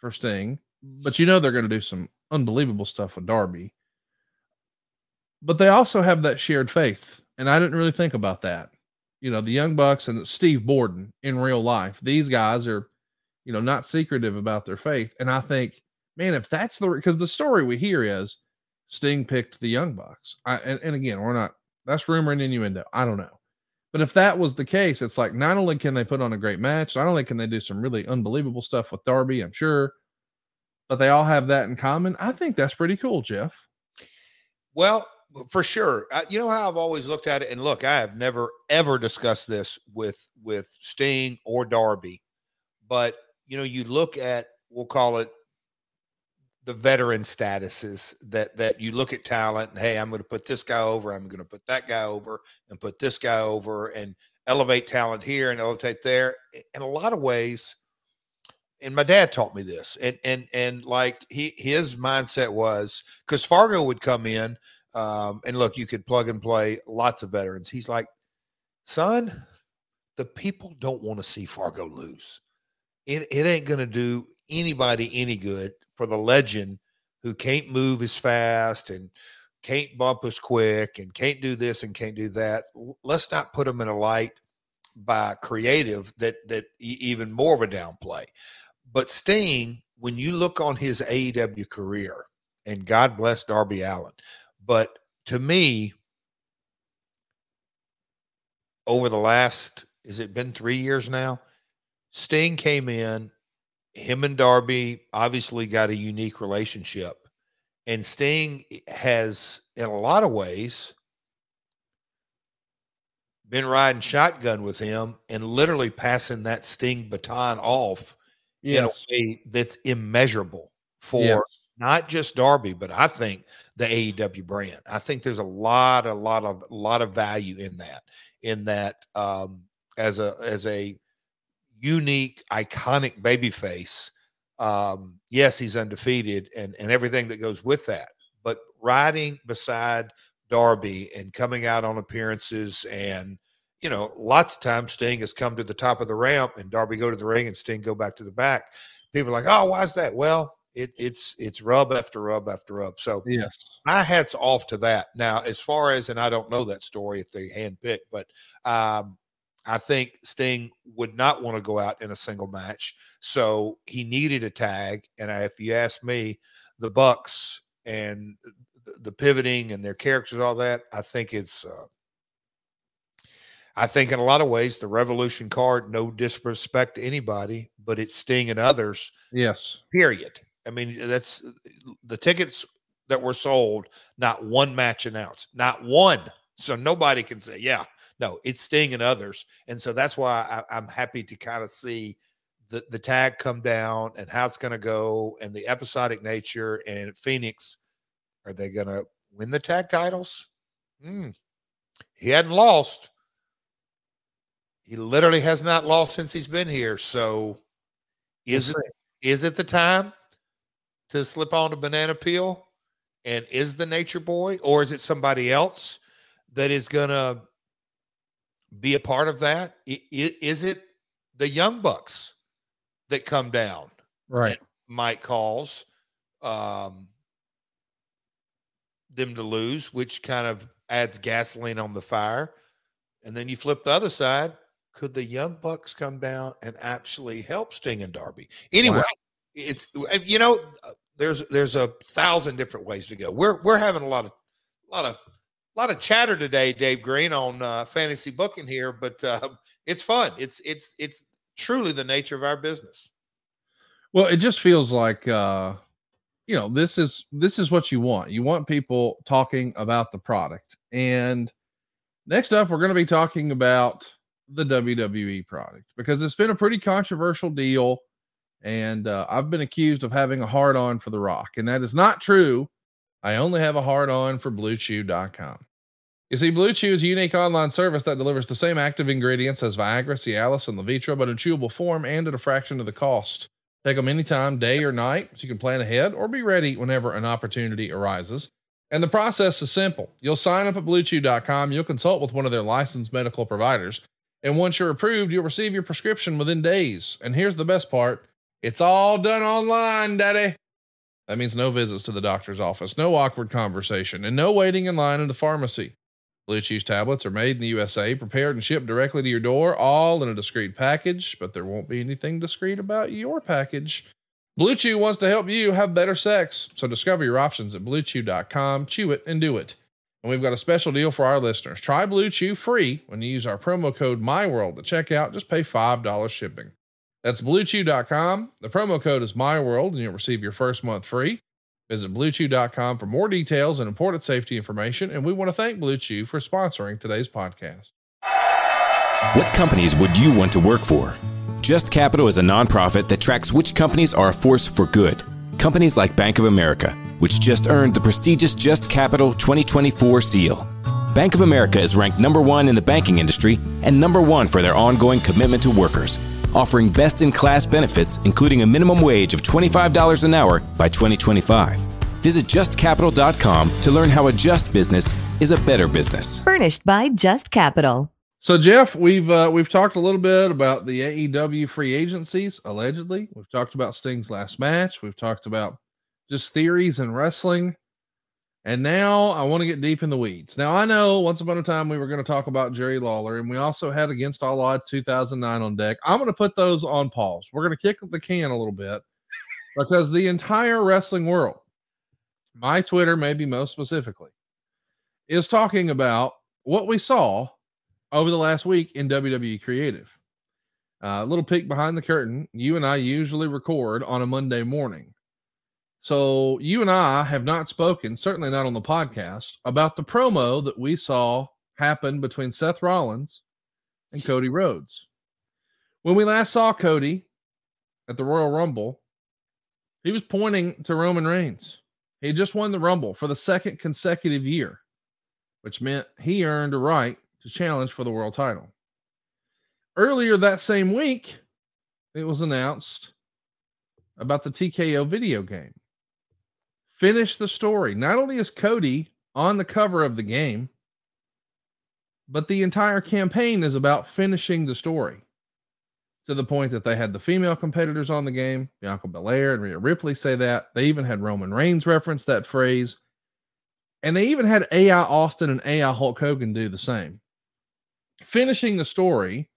for Sting. But you know they're going to do some unbelievable stuff with Darby. But they also have that shared faith, and I didn't really think about that. You know, the Young Bucks and Steve Borden in real life. These guys are, you know, not secretive about their faith, and I think, man, if that's the because the story we hear is Sting picked the Young Bucks. I, and, and again, we're not that's rumor and innuendo. I don't know. But if that was the case, it's like not only can they put on a great match, not only can they do some really unbelievable stuff with Darby, I'm sure, but they all have that in common. I think that's pretty cool, Jeff. Well, for sure. Uh, you know how I've always looked at it, and look, I have never ever discussed this with with Sting or Darby, but you know, you look at we'll call it the veteran statuses that that you look at talent and hey i'm going to put this guy over i'm going to put that guy over and put this guy over and elevate talent here and elevate there in a lot of ways and my dad taught me this and and and like he his mindset was because fargo would come in um, and look you could plug and play lots of veterans he's like son the people don't want to see fargo lose it, it ain't going to do anybody any good for the legend who can't move as fast and can't bump as quick and can't do this and can't do that. Let's not put them in a light by creative that that even more of a downplay. But Sting, when you look on his AEW career, and God bless Darby Allin, but to me, over the last, has it been three years now? Sting came in him and Darby obviously got a unique relationship. And Sting has, in a lot of ways, been riding shotgun with him and literally passing that Sting baton off yes. in a way that's immeasurable for yes. Not just Darby, but I think the AEW brand. I think there's a lot, a lot of, a lot of value in that. In that, um, as a as a unique, iconic babyface. Um, yes, he's undefeated and, and everything that goes with that. But riding beside Darby and coming out on appearances and you know, lots of times Sting has come to the top of the ramp and Darby go to the ring and Sting go back to the back. People are like, oh, why is that? Well, it, it's it's rub after rub after rub. So yeah, my hat's off to that. Now, as far as and I don't know that story if they handpicked, but um, I think Sting would not want to go out in a single match, so he needed a tag. And if you ask me, the Bucks and the, the pivoting and their characters, all that. I think it's. Uh, I think in a lot of ways the Revolution card, no disrespect to anybody, but it's Sting and others. Yes. Period. I mean, that's the tickets that were sold. Not one match announced. Not one. So nobody can say, yeah, no, it's Sting and others. And so that's why I, I'm happy to kind of see the, the tag come down and how it's going to go and the episodic nature and Phoenix. Are they going to win the tag titles? Mm. He hadn't lost. He literally has not lost since he's been here. So is it is it the time to slip on a banana peel? And is the nature boy, or is it somebody else that is gonna be a part of that? Is it the young bucks that come down? Right. Might cause um, them to lose, which kind of adds gasoline on the fire. And then you flip the other side. Could the young bucks come down and actually help Sting and Darby? Anyway, wow. It's you know there's there's a thousand different ways to go. We're we're having a lot of a lot of a lot of chatter today, Dave Green, on uh, fantasy booking here, but uh, it's fun. It's it's it's truly the nature of our business. Well, it just feels like uh, you know this is this is what you want. You want people talking about the product. And next up, we're going to be talking about the WWE product because it's been a pretty controversial deal. And uh, I've been accused of having a hard on for The Rock, and that is not true. I only have a hard on for BlueChew.com. You see, Blue Chew is a unique online service that delivers the same active ingredients as Viagra, Cialis, and Levitra, but in chewable form and at a fraction of the cost. Take them anytime, day or night, so you can plan ahead or be ready whenever an opportunity arises. And the process is simple. You'll sign up at BlueChew.com, you'll consult with one of their licensed medical providers, and once you're approved, you'll receive your prescription within days. And here's the best part it's all done online, daddy. That means no visits to the doctor's office, no awkward conversation, and no waiting in line in the pharmacy. Blue Chew tablets are made in the USA, prepared and shipped directly to your door, all in a discreet package, but there won't be anything discreet about your package. Blue Chew wants to help you have better sex, so discover your options at bluechew.com. Chew it and do it. And we've got a special deal for our listeners. Try Blue Chew free when you use our promo code MyWorld at checkout. Just pay $5 shipping. That's bluechew.com. The promo code is MyWorld, and you'll receive your first month free. Visit bluechew.com for more details and important safety information. And we want to thank Blue Chew for sponsoring today's podcast. What companies would you want to work for? Just Capital is a nonprofit that tracks which companies are a force for good. Companies like Bank of America, which just earned the prestigious Just Capital 2024 seal. Bank of America is ranked number one in the banking industry and number one for their ongoing commitment to workers offering best in class benefits, including a minimum wage of $25 an hour by 2025. Visit justcapital.com to learn how a just business is a better business. Furnished by Just Capital. So Jeff, we've uh, we've talked a little bit about the AEW free agencies allegedly. We've talked about Sting's last match. We've talked about just theories in wrestling. And now I want to get deep in the weeds. Now I know once upon a time we were going to talk about Jerry Lawler, and we also had Against All Odds 2009 on deck. I'm going to put those on pause. We're going to kick the can a little bit because the entire wrestling world, my Twitter, maybe most specifically, is talking about what we saw over the last week in WWE Creative. A uh, little peek behind the curtain. You and I usually record on a Monday morning. So you and I have not spoken, certainly not on the podcast, about the promo that we saw happen between Seth Rollins and Cody Rhodes. When we last saw Cody at the Royal Rumble, he was pointing to Roman Reigns. He just won the Rumble for the second consecutive year, which meant he earned a right to challenge for the world title. Earlier that same week, it was announced about the TKO video game finish the story. Not only is Cody on the cover of the game, but the entire campaign is about finishing the story to the point that they had the female competitors on the game. Bianca Belair and Rhea Ripley say that. They even had Roman Reigns reference that phrase. And they even had AI Austin and AI Hulk Hogan do the same. Finishing the story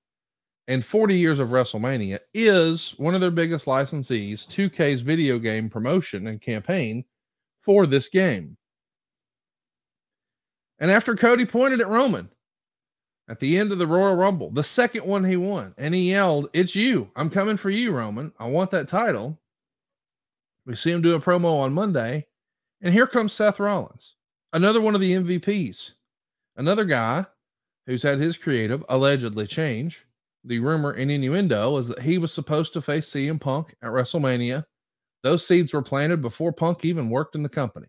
and 40 years of WrestleMania is one of their biggest licensees, 2K's video game promotion and campaign for this game. And after Cody pointed at Roman at the end of the Royal Rumble, the second one he won, and he yelled, It's you. I'm coming for you, Roman. I want that title. We see him do a promo on Monday. And here comes Seth Rollins, another one of the MVPs, another guy who's had his creative allegedly change. The rumor and innuendo is that he was supposed to face CM Punk at WrestleMania. Those seeds were planted before Punk even worked in the company.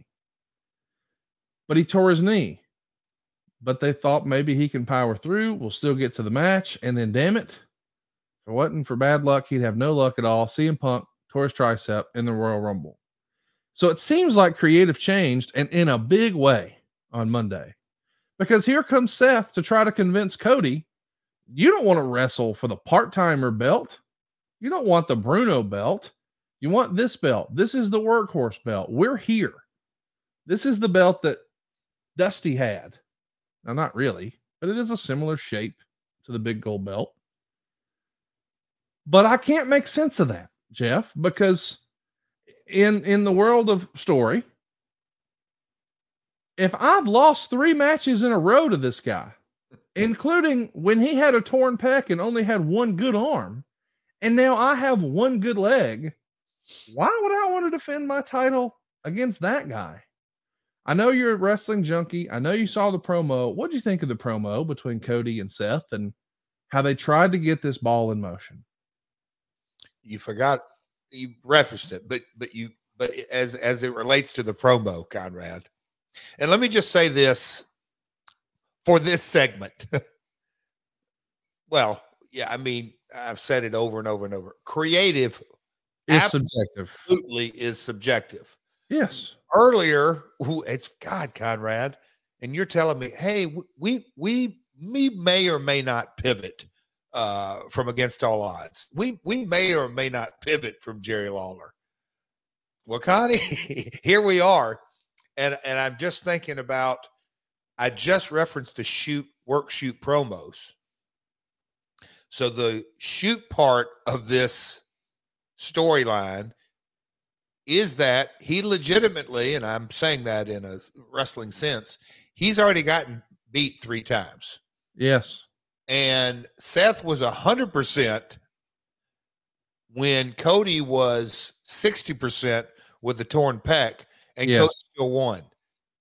But he tore his knee. But they thought maybe he can power through. We'll still get to the match. And then, damn it, if it wasn't for bad luck, he'd have no luck at all. CM Punk tore his tricep in the Royal Rumble. So it seems like creative changed and in a big way on Monday. Because here comes Seth to try to convince Cody, you don't want to wrestle for the part timer belt. You don't want the Bruno belt. You want this belt. This is the workhorse belt. We're here. This is the belt that Dusty had. Now, not really, but it is a similar shape to the big gold belt. But I can't make sense of that, Jeff, because in in the world of story, if I've lost three matches in a row to this guy, including when he had a torn pec and only had one good arm, and now I have one good leg, why would I want to defend my title against that guy? I know you're a wrestling junkie. I know you saw the promo. What do you think of the promo between Cody and Seth and how they tried to get this ball in motion? You forgot you referenced it, but but you but as as it relates to the promo, Conrad. And let me just say this for this segment. well, yeah, I mean, I've said it over and over and over. Creative is subjective. Absolutely is subjective. Yes. Earlier, who it's God, Conrad, and you're telling me, hey, we we we may or may not pivot uh, from against all odds. We we may or may not pivot from Jerry Lawler. Well, Connie, here we are, and and I'm just thinking about. I just referenced the shoot work shoot promos. So the shoot part of this storyline is that he legitimately, and I'm saying that in a wrestling sense, he's already gotten beat three times. Yes. And Seth was 100% when Cody was 60% with the torn pec, and Yes. Cody still won.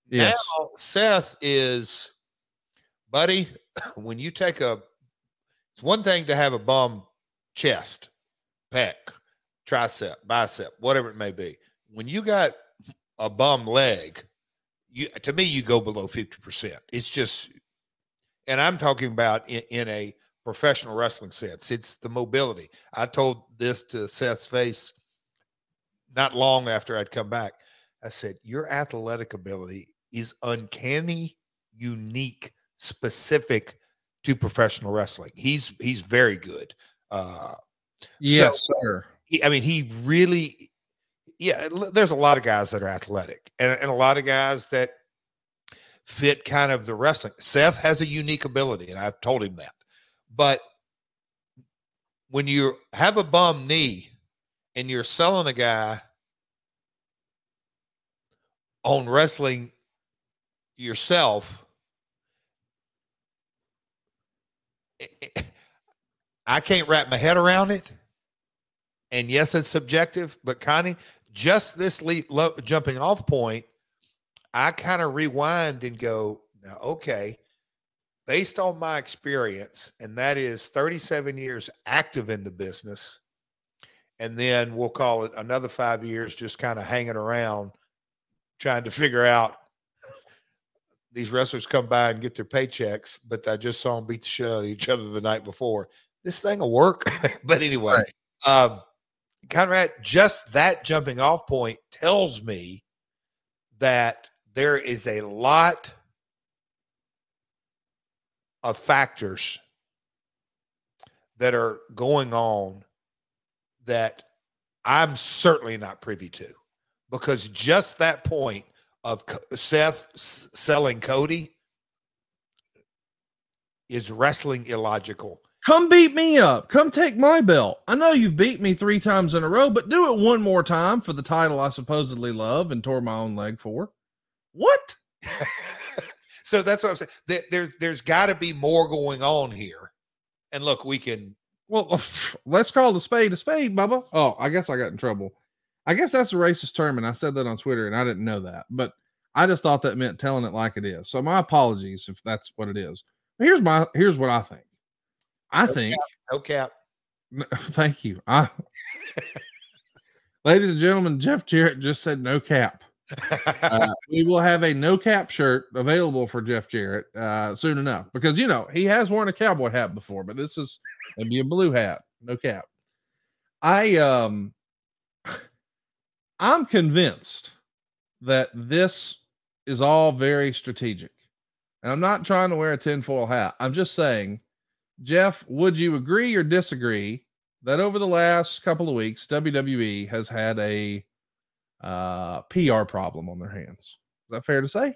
Yes. Now, Seth is, buddy, when you take a, it's one thing to have a bum chest, pec, tricep, bicep, whatever it may be. When you got a bum leg, you to me, you go below 50%. It's just, and I'm talking about in, in a professional wrestling sense. It's the mobility. I told this to Seth's face not long after I'd come back. I said, Your athletic ability is uncanny, unique, specific to professional wrestling. He's he's very good. Uh Yes, so- sir. I mean, he really, yeah. There's a lot of guys that are athletic, and, and a lot of guys that fit kind of the wrestling. Seth has a unique ability, and I've told him that. But when you have a bum knee and you're selling a guy on wrestling yourself, I can't wrap my head around it. And yes, it's subjective, but Connie, just this le- lo- jumping off point, I kind of rewind and go, now, okay, based on my experience, and that is 37 years active in the business, and then we'll call it another five years just kind of hanging around trying to figure out these wrestlers come by and get their paychecks, but I just saw them beat the shit out of each other the night before. This thing will work. but anyway, um, Conrad, just that jumping off point tells me that there is a lot of factors that are going on that I'm certainly not privy to because just that point of Seth selling Cody is wrestling illogical. Come beat me up. Come take my belt. I know you've beat me three times in a row, but do it one more time for the title I supposedly love and tore my own leg for. What? so that's what I'm saying. There, there there's got to be more going on here. And look, we can. Well, let's call the spade a spade, Bubba. Oh, I guess I got in trouble. I guess that's a racist term, and I said that on Twitter, and I didn't know that, but I just thought that meant telling it like it is. So my apologies if that's what it is. Here's my here's what I think. I no think cap, no cap. No, thank you. I, ladies and gentlemen, Jeff Jarrett just said no cap. uh, we will have a no cap shirt available for Jeff Jarrett uh, soon enough because you know he has worn a cowboy hat before, but this is maybe a blue hat, no cap. I um, I'm convinced that this is all very strategic, and I'm not trying to wear a tinfoil hat. I'm just saying Jeff, would you agree or disagree that over the last couple of weeks, WWE has had a uh, PR problem on their hands? Is that fair to say?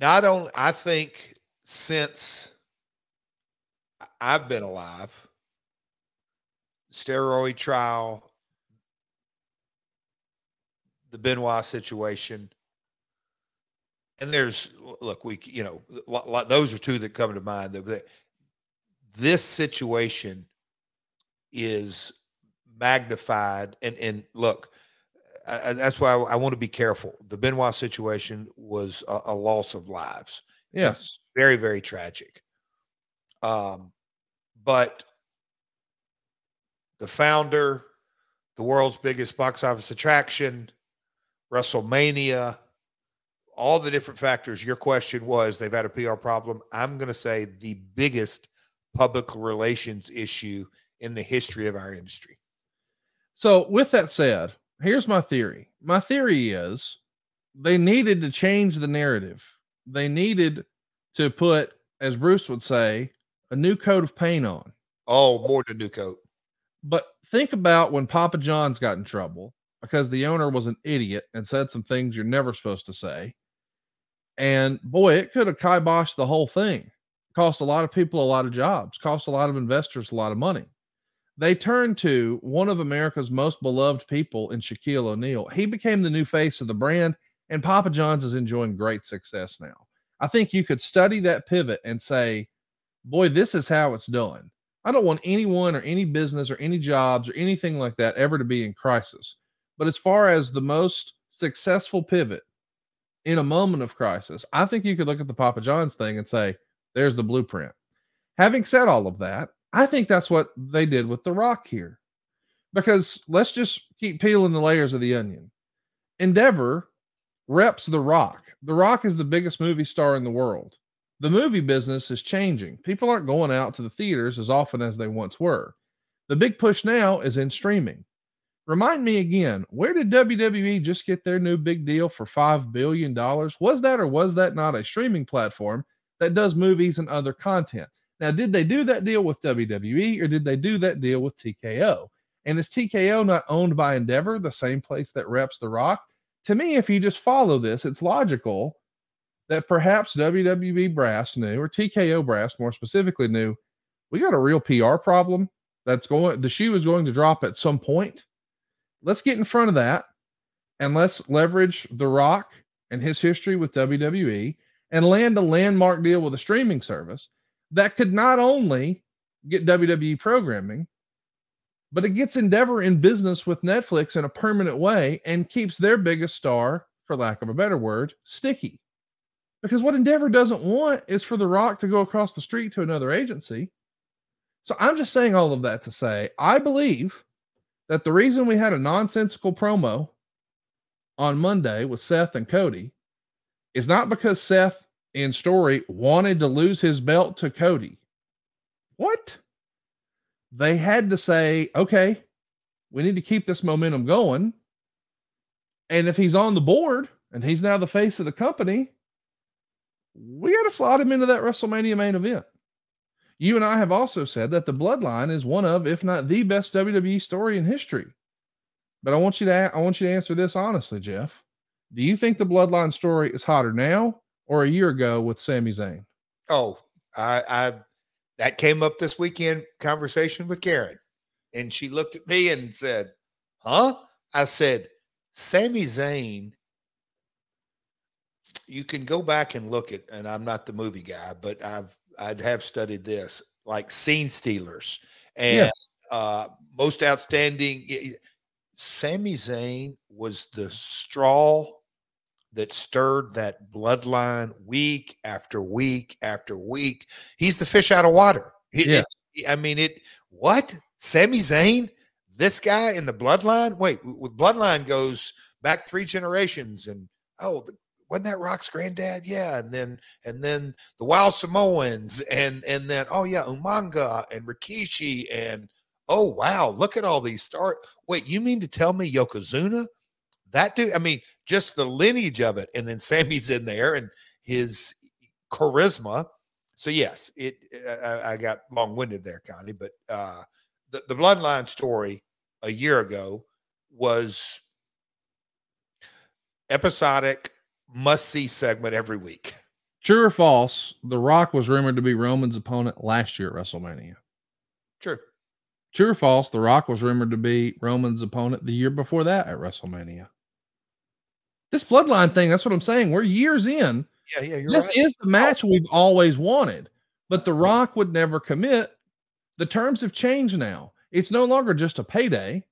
Not only, I think since I've been alive, steroid trial, the Benoit situation, and there's look we you know those are two that come to mind that this situation is magnified. And and look I, that's why I, I, want to be careful. The benoit situation was a, a loss of lives. Yes. very very tragic. Um but the founder the world's biggest box office attraction wrestlemania all the different factors. Your question was they've had a PR problem. I'm going to say the biggest public relations issue in the history of our industry. So, with that said, here's my theory. My theory is they needed to change the narrative. They needed to put, as Bruce would say, a new coat of paint on. Oh, more than new coat. But think about when Papa John's got in trouble because the owner was an idiot and said some things you're never supposed to say. And boy, it could have kiboshed the whole thing. Cost a lot of people a lot of jobs, cost a lot of investors a lot of money. They turned to one of America's most beloved people in Shaquille O'Neal. He became the new face of the brand, and Papa John's is enjoying great success now. I think you could study that pivot and say, boy, this is how it's done. I don't want anyone or any business or any jobs or anything like that ever to be in crisis. But as far as the most successful pivot in a moment of crisis, I think you could look at the Papa John's thing and say, there's the blueprint. Having said all of that, I think that's what they did with The Rock here. Because let's just keep peeling the layers of the onion. Endeavor reps The Rock. The Rock is the biggest movie star in the world. The movie business is changing. People aren't going out to the theaters as often as they once were. The big push now is in streaming. Remind me again, where did WWE just get their new big deal for $5 billion? Was that or was that not a streaming platform that does movies and other content? Now, did they do that deal with WWE or did they do that deal with TKO? And is TKO not owned by Endeavor, the same place that reps The Rock? To me, if you just follow this, it's logical that perhaps WWE brass knew, or TKO brass more specifically knew, we got a real PR problem that's going, the shoe is going to drop at some point let's get in front of that and let's leverage The Rock and his history with WWE and land a landmark deal with a streaming service that could not only get WWE programming, but it gets Endeavor in business with Netflix in a permanent way and keeps their biggest star, for lack of a better word, sticky. Because what Endeavor doesn't want is for The Rock to go across the street to another agency. So I'm just saying all of that to say, I believe that the reason we had a nonsensical promo on Monday with Seth and Cody is not because Seth and Story wanted to lose his belt to Cody. What? They had to say, okay, we need to keep this momentum going. And if he's on the board and he's now the face of the company, we got to slot him into that WrestleMania main event. You and I have also said that the bloodline is one of, if not the best WWE story in history. But I want you to I want you to answer this honestly, Jeff. Do you think the bloodline story is hotter now or a year ago with Sami Zayn? Oh, I, I that came up this weekend conversation with Karen, and she looked at me and said, "Huh?" I said, "Sami Zayn." You can go back and look at, and I'm not the movie guy, but I've I'd have studied this like scene stealers and Yeah. uh, most outstanding. Sami Zayn was the straw that stirred that bloodline week after week after week. He's the fish out of water. Yeah. I mean, it. What Sami Zayn? This guy in the bloodline? Wait, with bloodline goes back three generations, and oh, the, wasn't that Rock's granddad? Yeah, and then and then the Wild Samoans, and and then oh yeah, Umaga and Rikishi, and oh wow, look at all these stars. Wait, you mean to tell me Yokozuna? That dude, I mean, just the lineage of it, and then Sammy's in there and his charisma. So yes, it. I, I got long winded there, Connie, but uh, the the bloodline story a year ago was episodic, must see segment every week. True or false? The Rock was rumored to be Roman's opponent last year at WrestleMania. True. True or false? The Rock was rumored to be Roman's opponent the year before that at WrestleMania. This bloodline thing, that's what I'm saying. We're years in. Yeah, yeah, you're this right. is the match we've always wanted, but The Rock would never commit. The terms have changed now. It's no longer just a payday.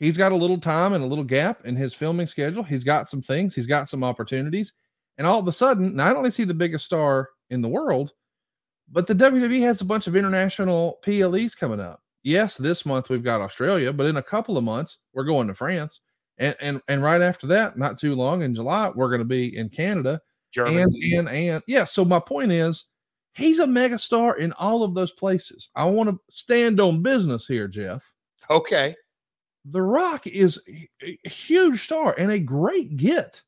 He's got a little time and a little gap in his filming schedule. He's got some things, he's got some opportunities. And all of a sudden, not only is he the biggest star in the world, but the WWE has a bunch of international PLEs coming up. Yes, this month we've got Australia, but in a couple of months we're going to France. And and and right after that, not too long in July, we're going to be in Canada. Germany. And and and yeah, so my point is he's a megastar in all of those places. I want to stand on business here, Jeff. Okay. The Rock is a huge star and a great get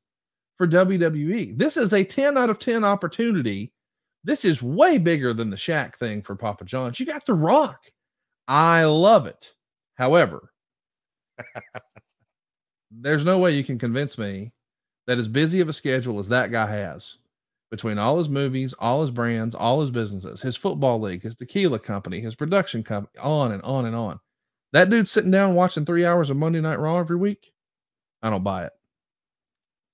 for WWE. This is a 10 out of 10 opportunity. This is way bigger than the Shaq thing for Papa John's. You got The Rock. I love it. However, there's no way you can convince me that as busy of a schedule as that guy has between all his movies, all his brands, all his businesses, his football league, his tequila company, his production company, on and on and on. That dude's sitting down watching three hours of Monday Night Raw every week. I don't buy it.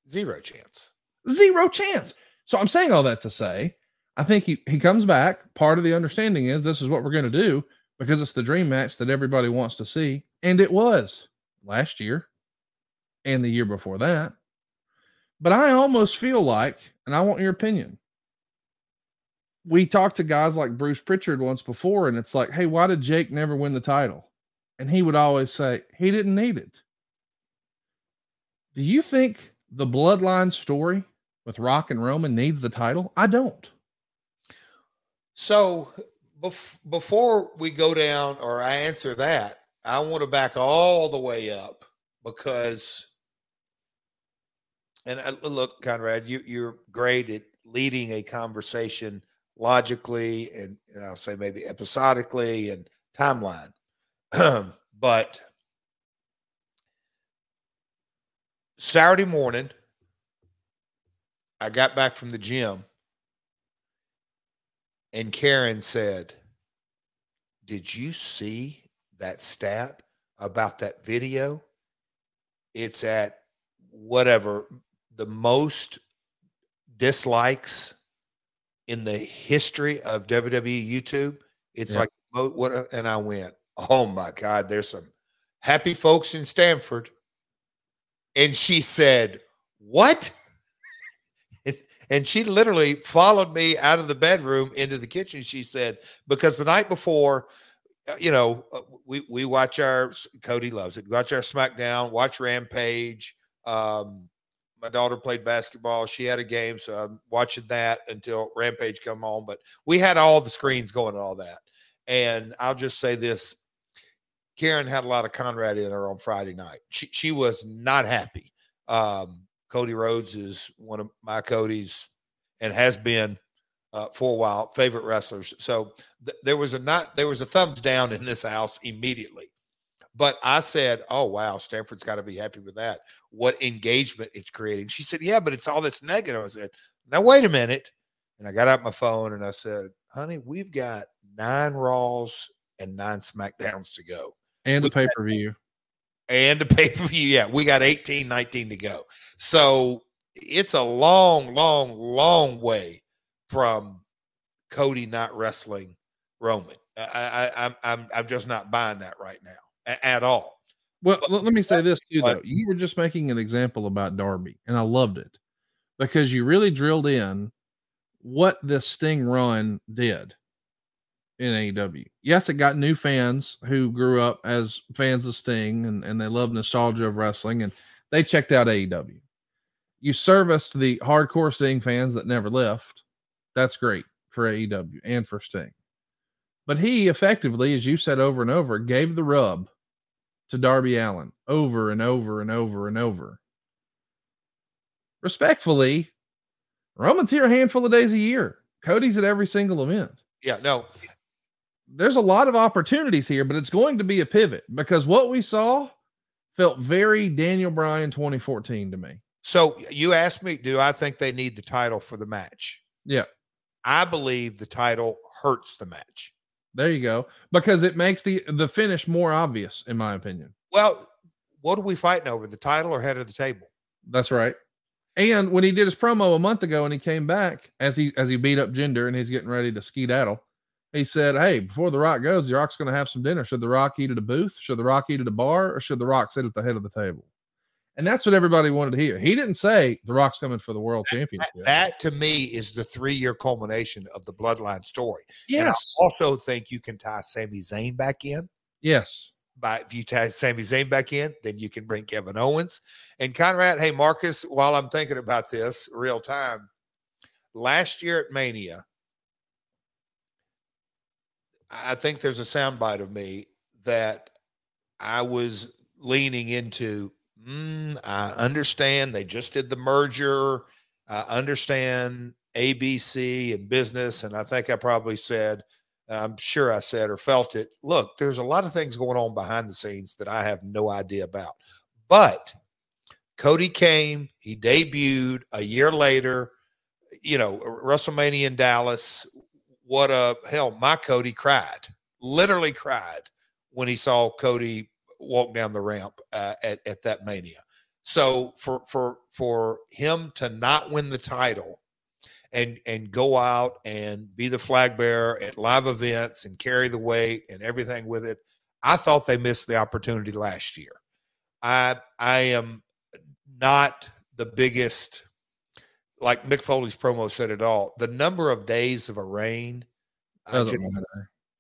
Zero chance. Zero chance. So I'm saying all that to say, I think he, he comes back. Part of the understanding is this is what we're going to do because it's the dream match that everybody wants to see. And it was last year and the year before that. But I almost feel like, and I want your opinion. We talked to guys like Bruce Pritchard once before, and it's like, hey, why did Jake never win the title? And he would always say, he didn't need it. Do you think the bloodline story with Rock and Roman needs the title? I don't. So bef- before we go down or I answer that, I want to back all the way up because, and uh, look, Conrad, you, you're great at leading a conversation logically and, and I'll say maybe episodically and timeline. but Saturday morning, I got back from the gym and Karen said, Did you see that stat about that video? It's at whatever the most dislikes in the history of WWE YouTube. It's Yeah. like what uh, and I went, "Oh my god, there's some happy folks in Stamford." And she said, "What?" And- she literally followed me out of the bedroom into the kitchen. She said, "Because the night before, uh, you know, uh, we we watch our Cody loves it. Watch our SmackDown, watch Rampage. Um, my daughter played basketball. She had a game, so I'm watching that until Rampage come on. But we had all the screens going and all that. And I'll just say this: Karen had a lot of Conrad in her on Friday night. She she was not happy. Um, Cody Rhodes is one of my Cody's and has been uh, for a while favorite wrestlers. So th- there was a not there was a thumbs down in this house immediately. But I said, "Oh wow, Stamford's got to be happy with that. What engagement it's creating." She said, "Yeah, but it's all that's negative." I said, Now, wait a minute. And I got out my phone and I said, honey, we've got nine Raws and nine SmackDowns to go. And a pay per view. And the pay per view. Yeah, we got 18, 19 to go. So it's a long, long, long way from Cody not wrestling Roman. I, I, I'm, I'm, I'm just not buying that right now a- at all. Well, let me say this too, though. You were just making an example about Darby, and I loved it because you really drilled in what this Sting run did in AEW. Yes, it got new fans who grew up as fans of Sting and, and they love nostalgia of wrestling and they checked out AEW. You serviced the hardcore Sting fans that never left. That's great for AEW and for Sting. But he effectively, as you said over and over, gave the rub to Darby Allin over and over and over and over. Respectfully, Roman's here a handful of days a year. Cody's at every single event. Yeah, no. There's a lot of opportunities here, but it's going to be a pivot because what we saw felt very Daniel Bryan 2014 to me. So you asked me, do I think they need the title for the match? Yeah. I believe the title hurts the match. There you go. Because it makes the the finish more obvious, in my opinion. Well, what are we fighting over? The title or head of the table? That's right. And when he did his promo a month ago and he came back as he as he beat up Jinder and he's getting ready to skedaddle, he said, Hey, before the rock goes, the rock's gonna have some dinner. Should the rock eat at a booth? Should the rock eat at a bar? Or should the rock sit at the head of the table? And that's what everybody wanted to hear. He didn't say the rock's coming for the world championship. That, that to me is the three year culmination of the bloodline story. Yes. Also think you can tie Sami Zayn back in. Yes. By if you tie Sami Zayn back in, then you can bring Kevin Owens and Conrad. Hey, Marcus, while I'm thinking about this real time, last year at Mania, I think there's a soundbite of me that I was leaning into. Mm, I understand they just did the merger. I understand ABC and business, and I think I probably said I'm sure I said or felt it. Look, there's a lot of things going on behind the scenes that I have no idea about. But Cody came, he debuted a year later, you know, WrestleMania in Dallas. What a hell, my Cody cried, literally cried when he saw Cody walk down the ramp uh, at, at that mania. So for for for him to not win the title and and go out and be the flag bearer at live events and carry the weight and everything with it. I thought they missed the opportunity last year. I I am not the biggest like Mick Foley's promo said it all. The number of days of a reign, I just,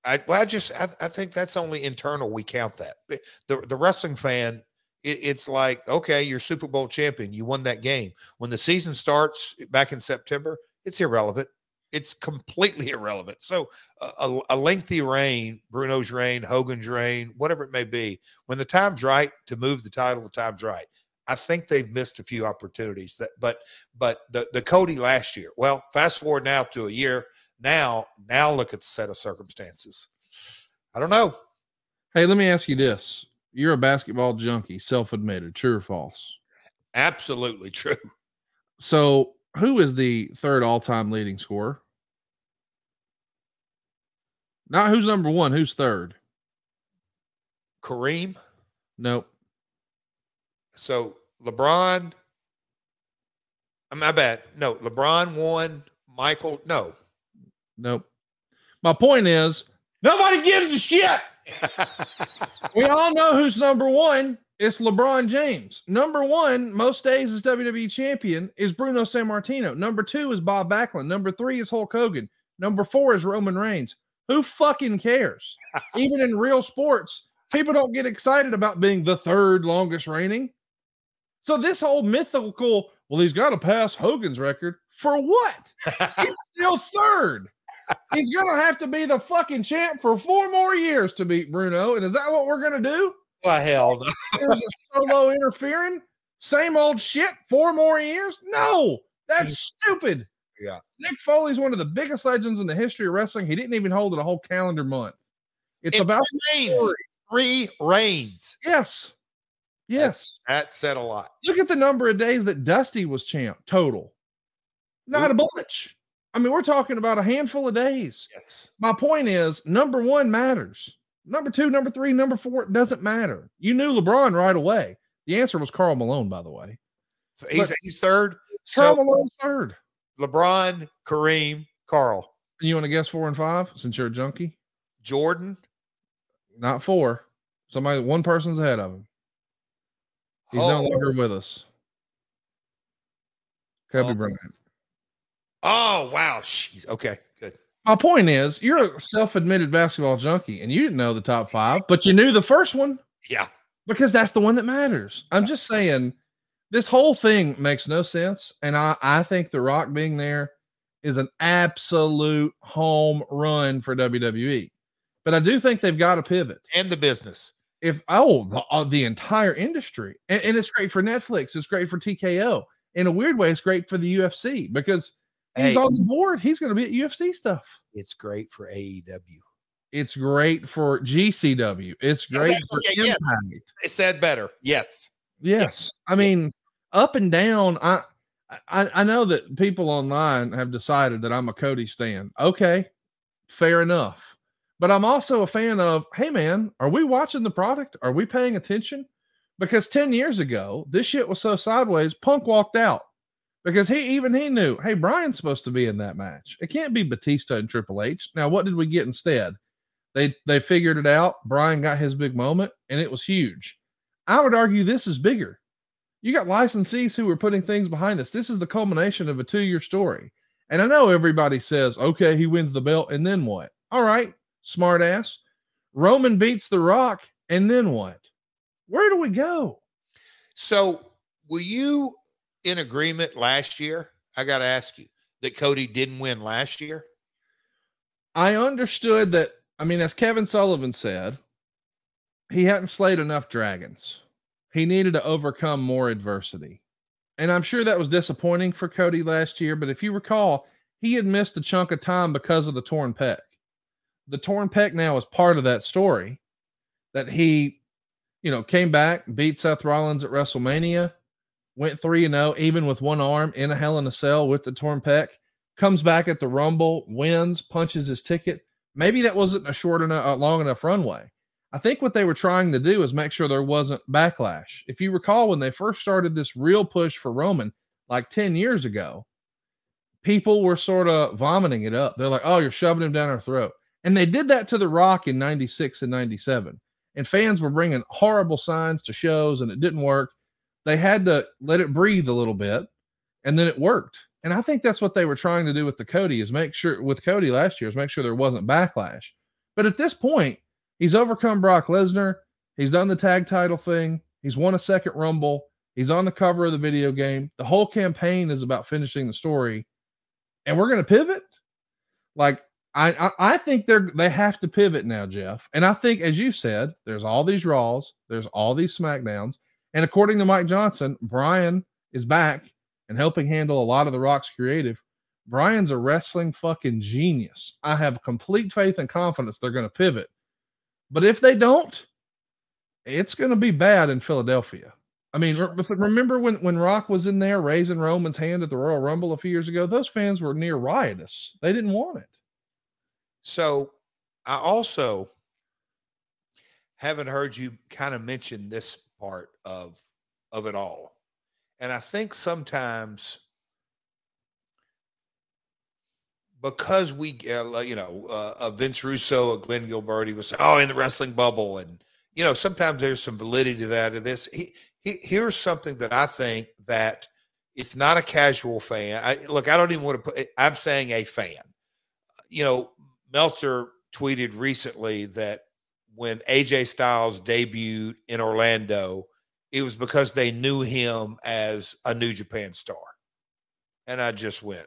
I, well, I just I, I, think that's only internal. We count that. The the wrestling fan, it, it's like okay, you're Super Bowl champion. You won that game. When the season starts back in September, it's irrelevant. It's completely irrelevant. So a, a, lengthy reign, Bruno's reign, Hogan's reign, whatever it may be, when the time's right to move the title, the time's right. I think they've missed a few opportunities. That, but but the the Cody last year. Well, fast forward now to a year. Now now look at the set of circumstances. I don't know. Hey, let me ask you this: You're a basketball junkie, self-admitted. True or false? Absolutely true. So who is the third all-time leading scorer? Not who's number one, who's third? Kareem? Nope. So LeBron. My bad. No, LeBron won. Michael, no. Nope. My point is nobody gives a shit. we all know who's number one. It's LeBron James. Number one, most days as WWE champion, is Bruno Sammartino. Number two is Bob Backlund. Number three is Hulk Hogan. Number four is Roman Reigns. Who fucking cares? Even in real sports, people don't get excited about being the third longest reigning. So this whole mythical, well, he's got to pass Hogan's record for what? he's still third. He's gonna have to be the fucking champ for four more years to beat Bruno. And is that what we're gonna do? Why hell no. There's a solo interfering. Same old shit. Four more years? No, that's mm. stupid. Yeah. Mick Foley's one of the biggest legends in the history of wrestling. He didn't even hold it a whole calendar month. It's it about reigns. Three reigns. Yes. Yes. That, that said a lot. Look at the number of days that Dusty was champ total. Not a bunch. I mean, we're talking about a handful of days. Yes. My point is number one matters. Number two, number three, number four, it doesn't matter. You knew LeBron right away. The answer was Karl Malone, by the way. He's, he's third. Karl So Malone's third. LeBron, Kareem, Karl, You want to guess four and five since you're a junkie? Jordan. Not four. Somebody, one person's ahead of him. He's no Oh. longer with us. Kobe Oh. Bryant. Oh wow. Jeez. Okay. Good. My point is, you're a self-admitted basketball junkie, and you didn't know the top five, but you knew the first one Yeah. because that's the one that matters. I'm just saying, this whole thing makes no sense, and I I think The Rock being there is an absolute home run for WWE. But I do think they've got to pivot. And the business. If oh, the, uh, the entire industry, and, and it's great for Netflix, it's great for TKO. In a weird way, it's great for the UFC because he's Hey. on the board. He's going to be at UFC stuff. It's great for AEW. It's great for GCW. It's great Okay, for okay, yes. Impact. They said better. Yes. Yes. I mean, up and down. I, I I know that people online have decided that I'm a Cody stan. Okay, fair enough. But I'm also a fan of, hey man, are we watching the product? Are we paying attention? Because 10 years ago, this shit was so sideways, Punk walked out. Because he even he knew, hey, Brian's supposed to be in that match. It can't be Batista and Triple H. Now, what did we get instead? They they figured it out. Brian got his big moment, and it was huge. I would argue this is bigger. You got licensees who are putting things behind this. This is the culmination of a two year story. And I know everybody says, okay, he wins the belt, and then what? All right, smart ass. Roman beats The Rock, and then what? Where do we go? So were you in agreement last year? I got to ask you that Cody didn't win last year. I understood that. I mean, as Kevin Sullivan said, he hadn't slayed enough dragons. He needed to overcome more adversity. And I'm sure that was disappointing for Cody last year. But if you recall, he had missed a chunk of time because of the torn pec. The torn pec now is part of that story that he, you know, came back, beat Seth Rollins at WrestleMania, went 3 and 0, even with one arm in a Hell in a Cell with the torn pec, comes back at the Rumble, wins, punches his ticket. Maybe that wasn't a short enough, uh, long enough runway. I think what they were trying to do is make sure there wasn't backlash. If you recall, when they first started this real push for Roman, like 10 years ago, people were sort of vomiting it up. They're like, oh, you're shoving him down our throat. And they did that to The Rock in 96 and 97. And fans were bringing horrible signs to shows and it didn't work. They had to let it breathe a little bit and then it worked. And I think that's what they were trying to do with the Cody is make sure with Cody last year is make sure there wasn't backlash. But at this point, he's overcome Brock Lesnar. He's done the tag title thing. He's won a second Rumble. He's on the cover of the video game. The whole campaign is about finishing the story. And we're going to pivot. Like I, I think they're they have to pivot now, Jeff. And I think, as you said, there's all these Raws, there's all these SmackDowns, and according to Mike Johnson, Brian is back and helping handle a lot of the Rock's creative. Brian's a wrestling fucking genius. I have complete faith and confidence they're going to pivot. But if they don't, it's going to be bad in Philadelphia. I mean, remember when when Rock was in there raising Roman's hand at the Royal Rumble a few years ago? Those fans were near riotous. They didn't want it. So I also haven't heard you kind of mention this part of of it all. And I think sometimes because we, uh, you know, uh, uh, Vince Russo, uh, Glenn Gilberti was, oh, in the wrestling bubble. And, you know, sometimes there's some validity to that. Of this, he, he, here's something that I think that it's not a casual fan. I, look, I don't even want to put, I'm saying a fan. You know, Meltzer tweeted recently that when AJ Styles debuted in Orlando, it was because they knew him as a New Japan star. And I just went,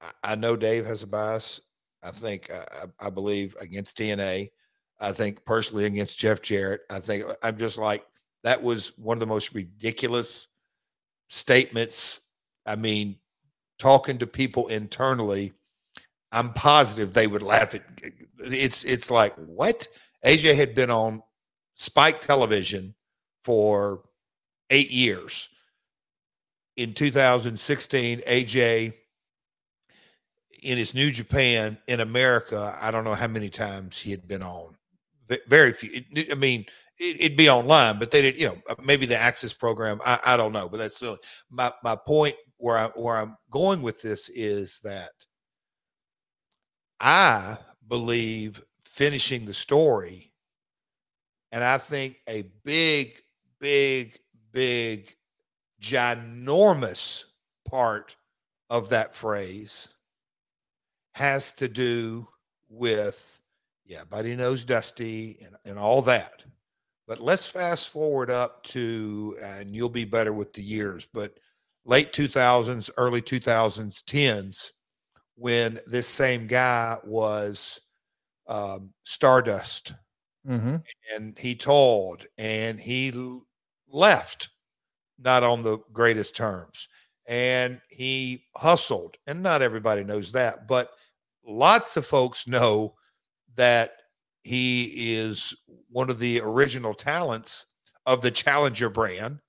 I, I know Dave has a bias. I think, I, I believe against TNA. I think personally against Jeff Jarrett. I think I'm just like, that was one of the most ridiculous statements. I mean, talking to people internally, I'm positive they would laugh at it's it's like what AJ had been on Spike television for eight years. In 2016, AJ in his New Japan in America, I don't know how many times he had been on. Very few. I mean, it'd be online, but they did, you know, uh, maybe the Access program. I, I don't know, but that's still my my point. Where I where I'm going with this is that I believe finishing the story, and I think a big, big, big, ginormous part of that phrase has to do with, yeah, Buddy knows Dusty and, and all that. But let's fast forward up to, and you'll be better with the years, but late 2000s, early 2000s, 10s, when this same guy was um, Stardust. Mm-hmm. And he told and he left not on the greatest terms. And he hustled. And not everybody knows that, but lots of folks know that he is one of the original talents of the Challenger brand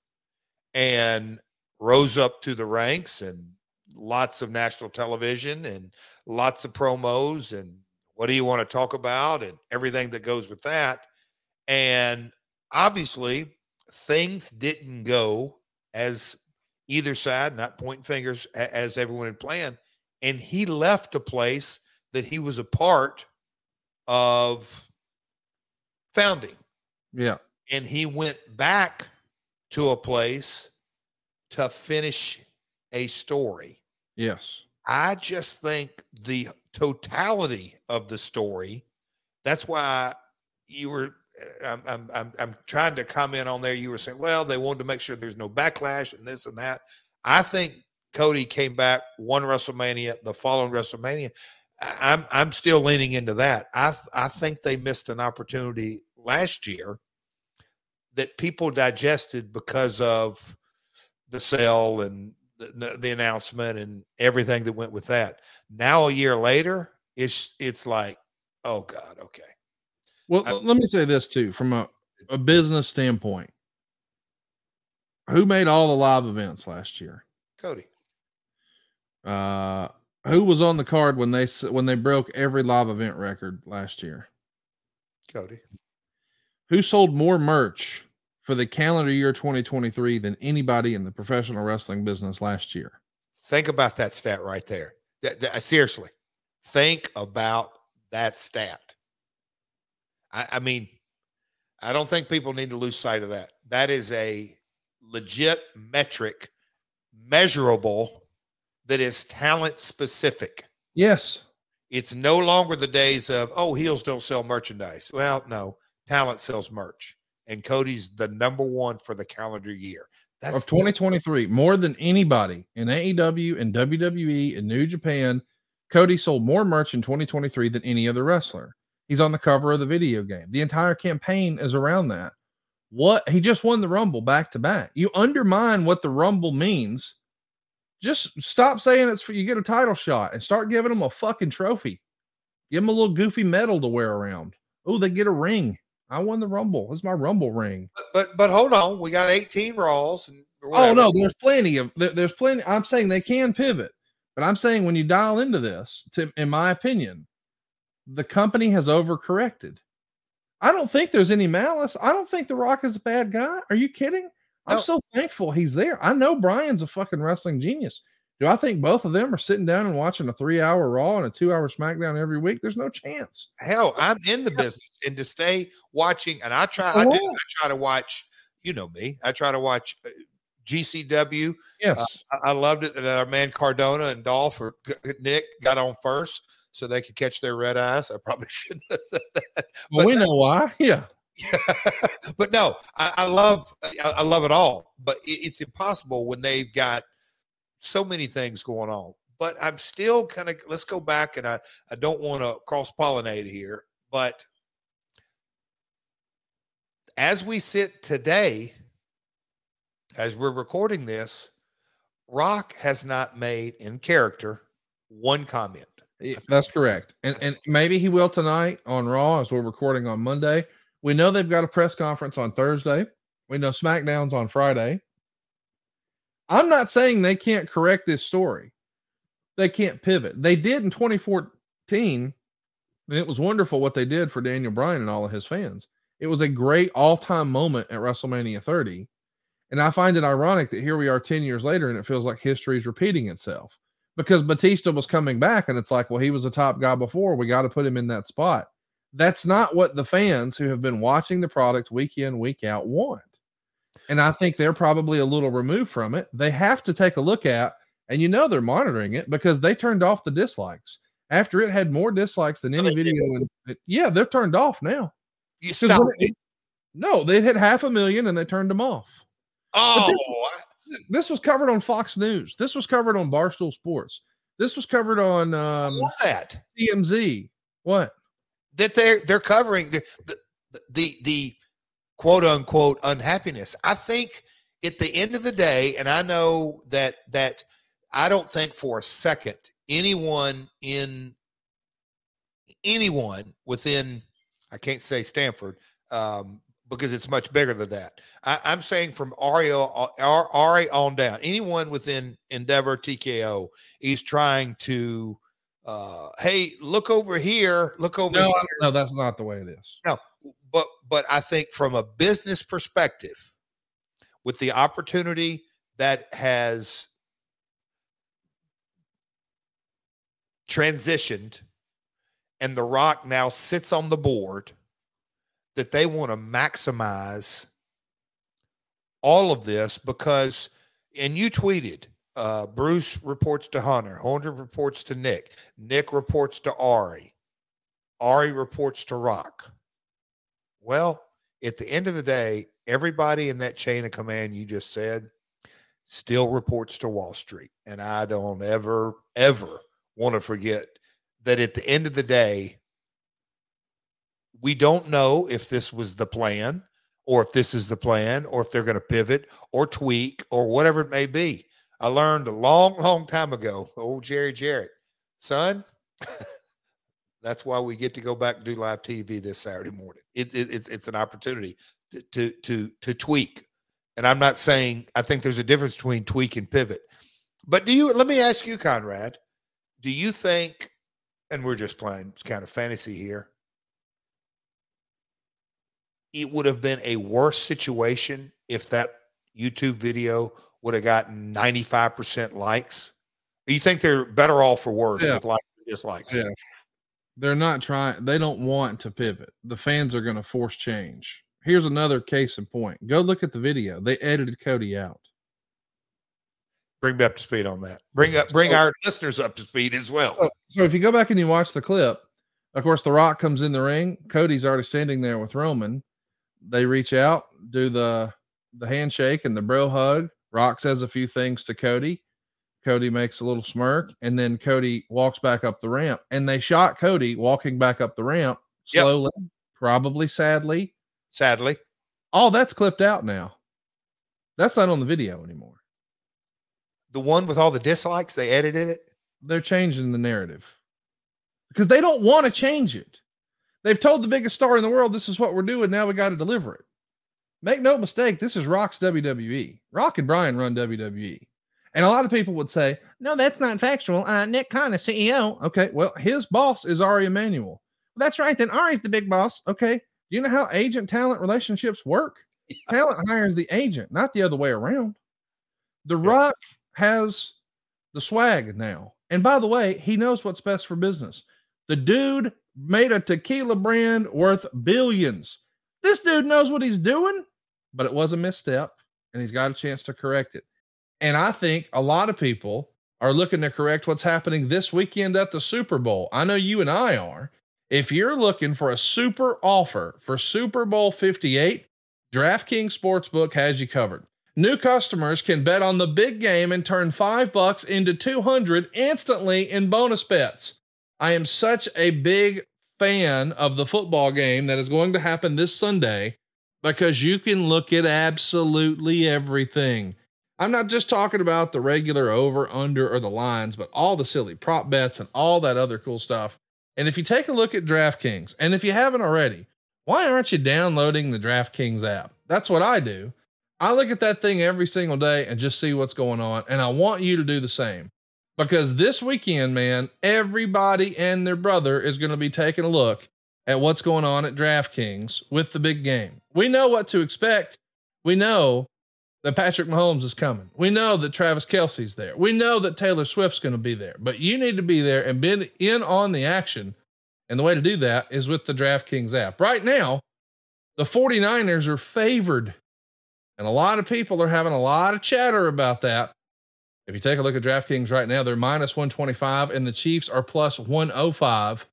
and rose up to the ranks and lots of national television and lots of promos and what do you want to talk about and everything that goes with that and obviously things didn't go as either side not pointing fingers as everyone had planned and he left a place that he was a part of founding. Yeah. And he went back to a place to finish a story. Yes. I just think the totality of the story, that's why you were I'm, I'm, I'm, I'm trying to comment on there. You were saying, well, they wanted to make sure there's no backlash and this and that. I think Cody came back one WrestleMania, the following WrestleMania. I'm I'm still leaning into that. I I think they missed an opportunity last year that people digested because of the sale and the, the, announcement and everything that went with that. Now a year later, it's it's like, oh God, okay. Well, I, let me say this too, from a, a business standpoint. Who made all the live events last year? Cody. Uh, who was on the card when they when they broke every live event record last year? Cody. Who sold more merch for the calendar year 2023 than anybody in the professional wrestling business last year? Think about that stat right there. Uh, seriously, think about that stat. I, I mean, I don't think people need to lose sight of that. That is a legit metric, measurable that is talent specific. Yes. It's no longer the days of, oh, heels don't sell merchandise. Well, no, talent sells merch. And Cody's the number one for the calendar year. That's of 2023, the- more than anybody in AEW and WWE and New Japan. Cody sold more merch in 2023 than any other wrestler. He's on the cover of the video game. The entire campaign is around that. What he just won the Rumble back to back. You undermine what the Rumble means just stop saying it's for you get a title shot and start giving them a fucking trophy. Give them a little goofy medal to wear around. Oh, they get a ring. I won the Rumble. It's my Rumble ring. But but, but hold on, we got 18 Raws. And oh no, there's plenty of there, there's plenty. I'm saying they can pivot, but I'm saying when you dial into this, to, in my opinion, the company has overcorrected. I don't think there's any malice. I don't think The Rock is a bad guy. Are you kidding? I'm so thankful he's there. I know Brian's a fucking wrestling genius. Do I think both of them are sitting down and watching a three hour Raw and a two hour SmackDown every week? There's no chance. Hell, I'm in the business and to stay watching, and I try, I, do, I try to watch, you know me, I try to watch uh, GCW. Yes. Uh, I, I, loved it that our man Cardona and Dolph or Nick got on first so they could catch their red eyes. I probably shouldn't have said that. Well, we know why. Yeah. but no, I, I love I, I, love it all. But it, it's impossible when they've got so many things going on. But I'm still kind of let's go back and I, I don't want to cross pollinate here, but as we sit today, as we're recording this, Rock has not made in character one comment. That's correct. And and maybe he will tonight on Raw as we're recording on Monday. We know they've got a press conference on Thursday. We know SmackDown's on Friday. I'm not saying they can't correct this story. they can't pivot. They did in 2014, and it was wonderful what they did for Daniel Bryan and all of his fans. It was a great all-time moment at WrestleMania 30. And I find it ironic that here we are 10 years later and it feels like history is repeating itself because Batista was coming back and it's like, well, he was a top guy before. We got to put him in that spot. That's not what the fans who have been watching the product week in, week out want. And I think they're probably a little removed from it. They have to take a look at, and you know, they're monitoring it because they turned off the dislikes after it had more dislikes than any video. In, yeah, they're turned off now. You stop it, no, they hit half a million and they turned them off. Oh, this, this, was covered on Fox News. This was covered on Barstool Sports. This was covered on um, that TMZ. What? That they're they're covering the, the the the quote unquote unhappiness. I think at the end of the day, and I know that that I don't think for a second anyone in anyone within I can't say Stamford um, because it's much bigger than that. I, am saying from Ari, Ari on down, anyone within Endeavor TKO is trying to, uh, hey, look over here, look over no, here. No, that's not the way it is. No, but but I think from a business perspective, with the opportunity that has transitioned and The Rock now sits on the board that they want to maximize all of this because, and you tweeted, uh, Bruce reports to Hunter, Hunter reports to Nick, Nick reports to Ari, Ari reports to Rock. Well, at the end of the day, everybody in that chain of command you just said still reports to Wall Street. And I don't ever, ever want to forget that at the end of the day, we don't know if this was the plan or if this is the plan or if they're going to pivot or tweak or whatever it may be. I learned a long, long time ago, old Jerry Jarrett, son, that's why we get to go back and do live TV this Saturday morning. It, it, it's it's an opportunity to, to to to tweak. And I'm not saying I think there's a difference between tweak and pivot. But do you let me ask you, Conrad, do you think, and we're just playing kind of fantasy here, it would have been a worse situation if that YouTube video would have gotten 95% likes? You think they're better off for worse yeah. with likes and dislikes? Yeah. They're not trying, they don't want to pivot. The fans are going to force change. Here's another case in point. Go look at the video. They edited Cody out. Bring me up to speed on that. Bring up, bring our listeners up to speed as well. So, so if you go back and you watch the clip, of course, The Rock comes in the ring. Cody's already standing there with Roman they reach out, do the the handshake and the bro hug. Rock says a few things to Cody. Cody makes a little smirk, and then Cody walks back up the ramp. And they shot Cody walking back up the ramp slowly, yep. probably sadly. Sadly. All that's clipped out now. That's not on the video anymore. The one with all the dislikes, they edited it. They're changing the narrative because they don't want to change it. They've told the biggest star in the world, this is what we're doing. Now we got to deliver it. Make no mistake, this is Rock's WWE. Rock and Brian run WWE. And a lot of people would say, no, that's not factual. Uh, Nick Khan is CEO. Okay, well, his boss is Ari Emanuel. That's right. Then Ari's the big boss. Okay. Do you know how agent talent relationships work? Yeah. Talent hires the agent, not the other way around. The yeah. Rock has the swag now. And by the way, he knows what's best for business. The dude made a tequila brand worth billions. This dude knows what he's doing, but it was a misstep and he's got a chance to correct it. And I think a lot of people are looking to correct what's happening this weekend at the Super Bowl. I know you and I are. If you're looking for a super offer for Super Bowl 58, DraftKings Sportsbook has you covered. New customers can bet on the big game and turn 5 bucks into 200 instantly in bonus bets. I am such a big fan of the football game that is going to happen this Sunday because you can look at absolutely everything. I'm not just talking about the regular over, under, or the lines, but all the silly prop bets and all that other cool stuff. And if you take a look at DraftKings, and if you haven't already, why aren't you downloading the DraftKings app? That's what I do. I look at that thing every single day and just see what's going on. And I want you to do the same. because this weekend, man, everybody and their brother is going to be taking a look at what's going on at DraftKings with the big game. We know what to expect. We know that Patrick Mahomes is coming. We know that Travis Kelce's there. We know that Taylor Swift's going to be there, but you need to be there and be in on the action. And the way to do that is with the DraftKings app. Right now, the 49ers are favored. And a lot of people are having a lot of chatter about that. If you take a look at DraftKings right now, they're minus 125 and the Chiefs are plus 105.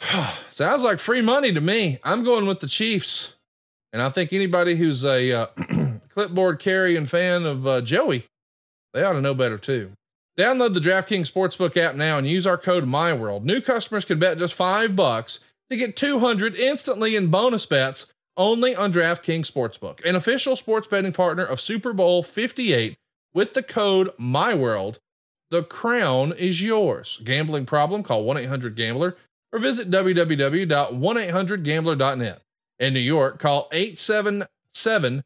Sounds like free money to me. I'm going with the Chiefs. And I think anybody who's a uh, clipboard carrying fan of uh, Joey, they ought to know better too. Download the DraftKings Sportsbook app now and use our code MyWorld. New customers can bet just five bucks to get 200 instantly in bonus bets only on DraftKings Sportsbook, an official sports betting partner of Super Bowl 58 with the code MyWorld. The crown is yours. Gambling problem? Call 1 800 Gambler or visit www.1800Gambler.net. In New York, call 877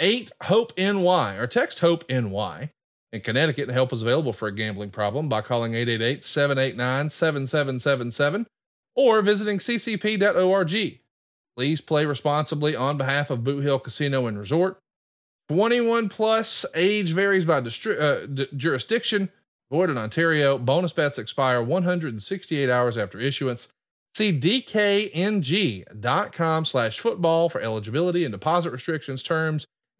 8 HOPE NY or text HOPE NY. In Connecticut, help is available for a gambling problem by calling 888 789 7777 or visiting ccp.org. Please play responsibly on behalf of Boot Hill Casino and Resort. 21 plus age varies by distri- uh, d- jurisdiction. Void in Ontario. Bonus bets expire 168 hours after issuance. See dkng.com slash football for eligibility and deposit restrictions, terms,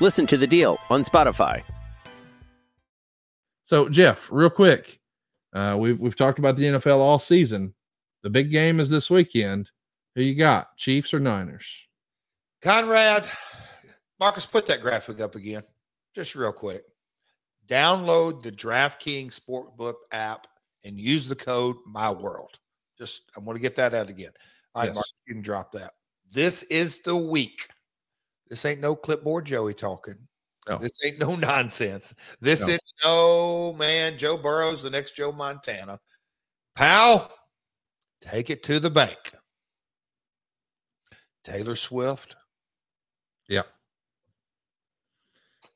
Listen to The Deal on Spotify. So, Jeff, real quick, uh, we've we've talked about the NFL all season. The big game is this weekend. Who you got, Chiefs or Niners? Conrad, Marcus, put that graphic up again, just real quick. Download the DraftKings Sportbook app and use the code MyWorld. Just I want to get that out again. All right, Yes. Mark, you can drop that. This is the week. This ain't no clipboard Joey talking. No. This ain't no nonsense. This No. is no man. Joe Burrow's the next Joe Montana. Pal, take it to the bank. Taylor Swift. Yeah.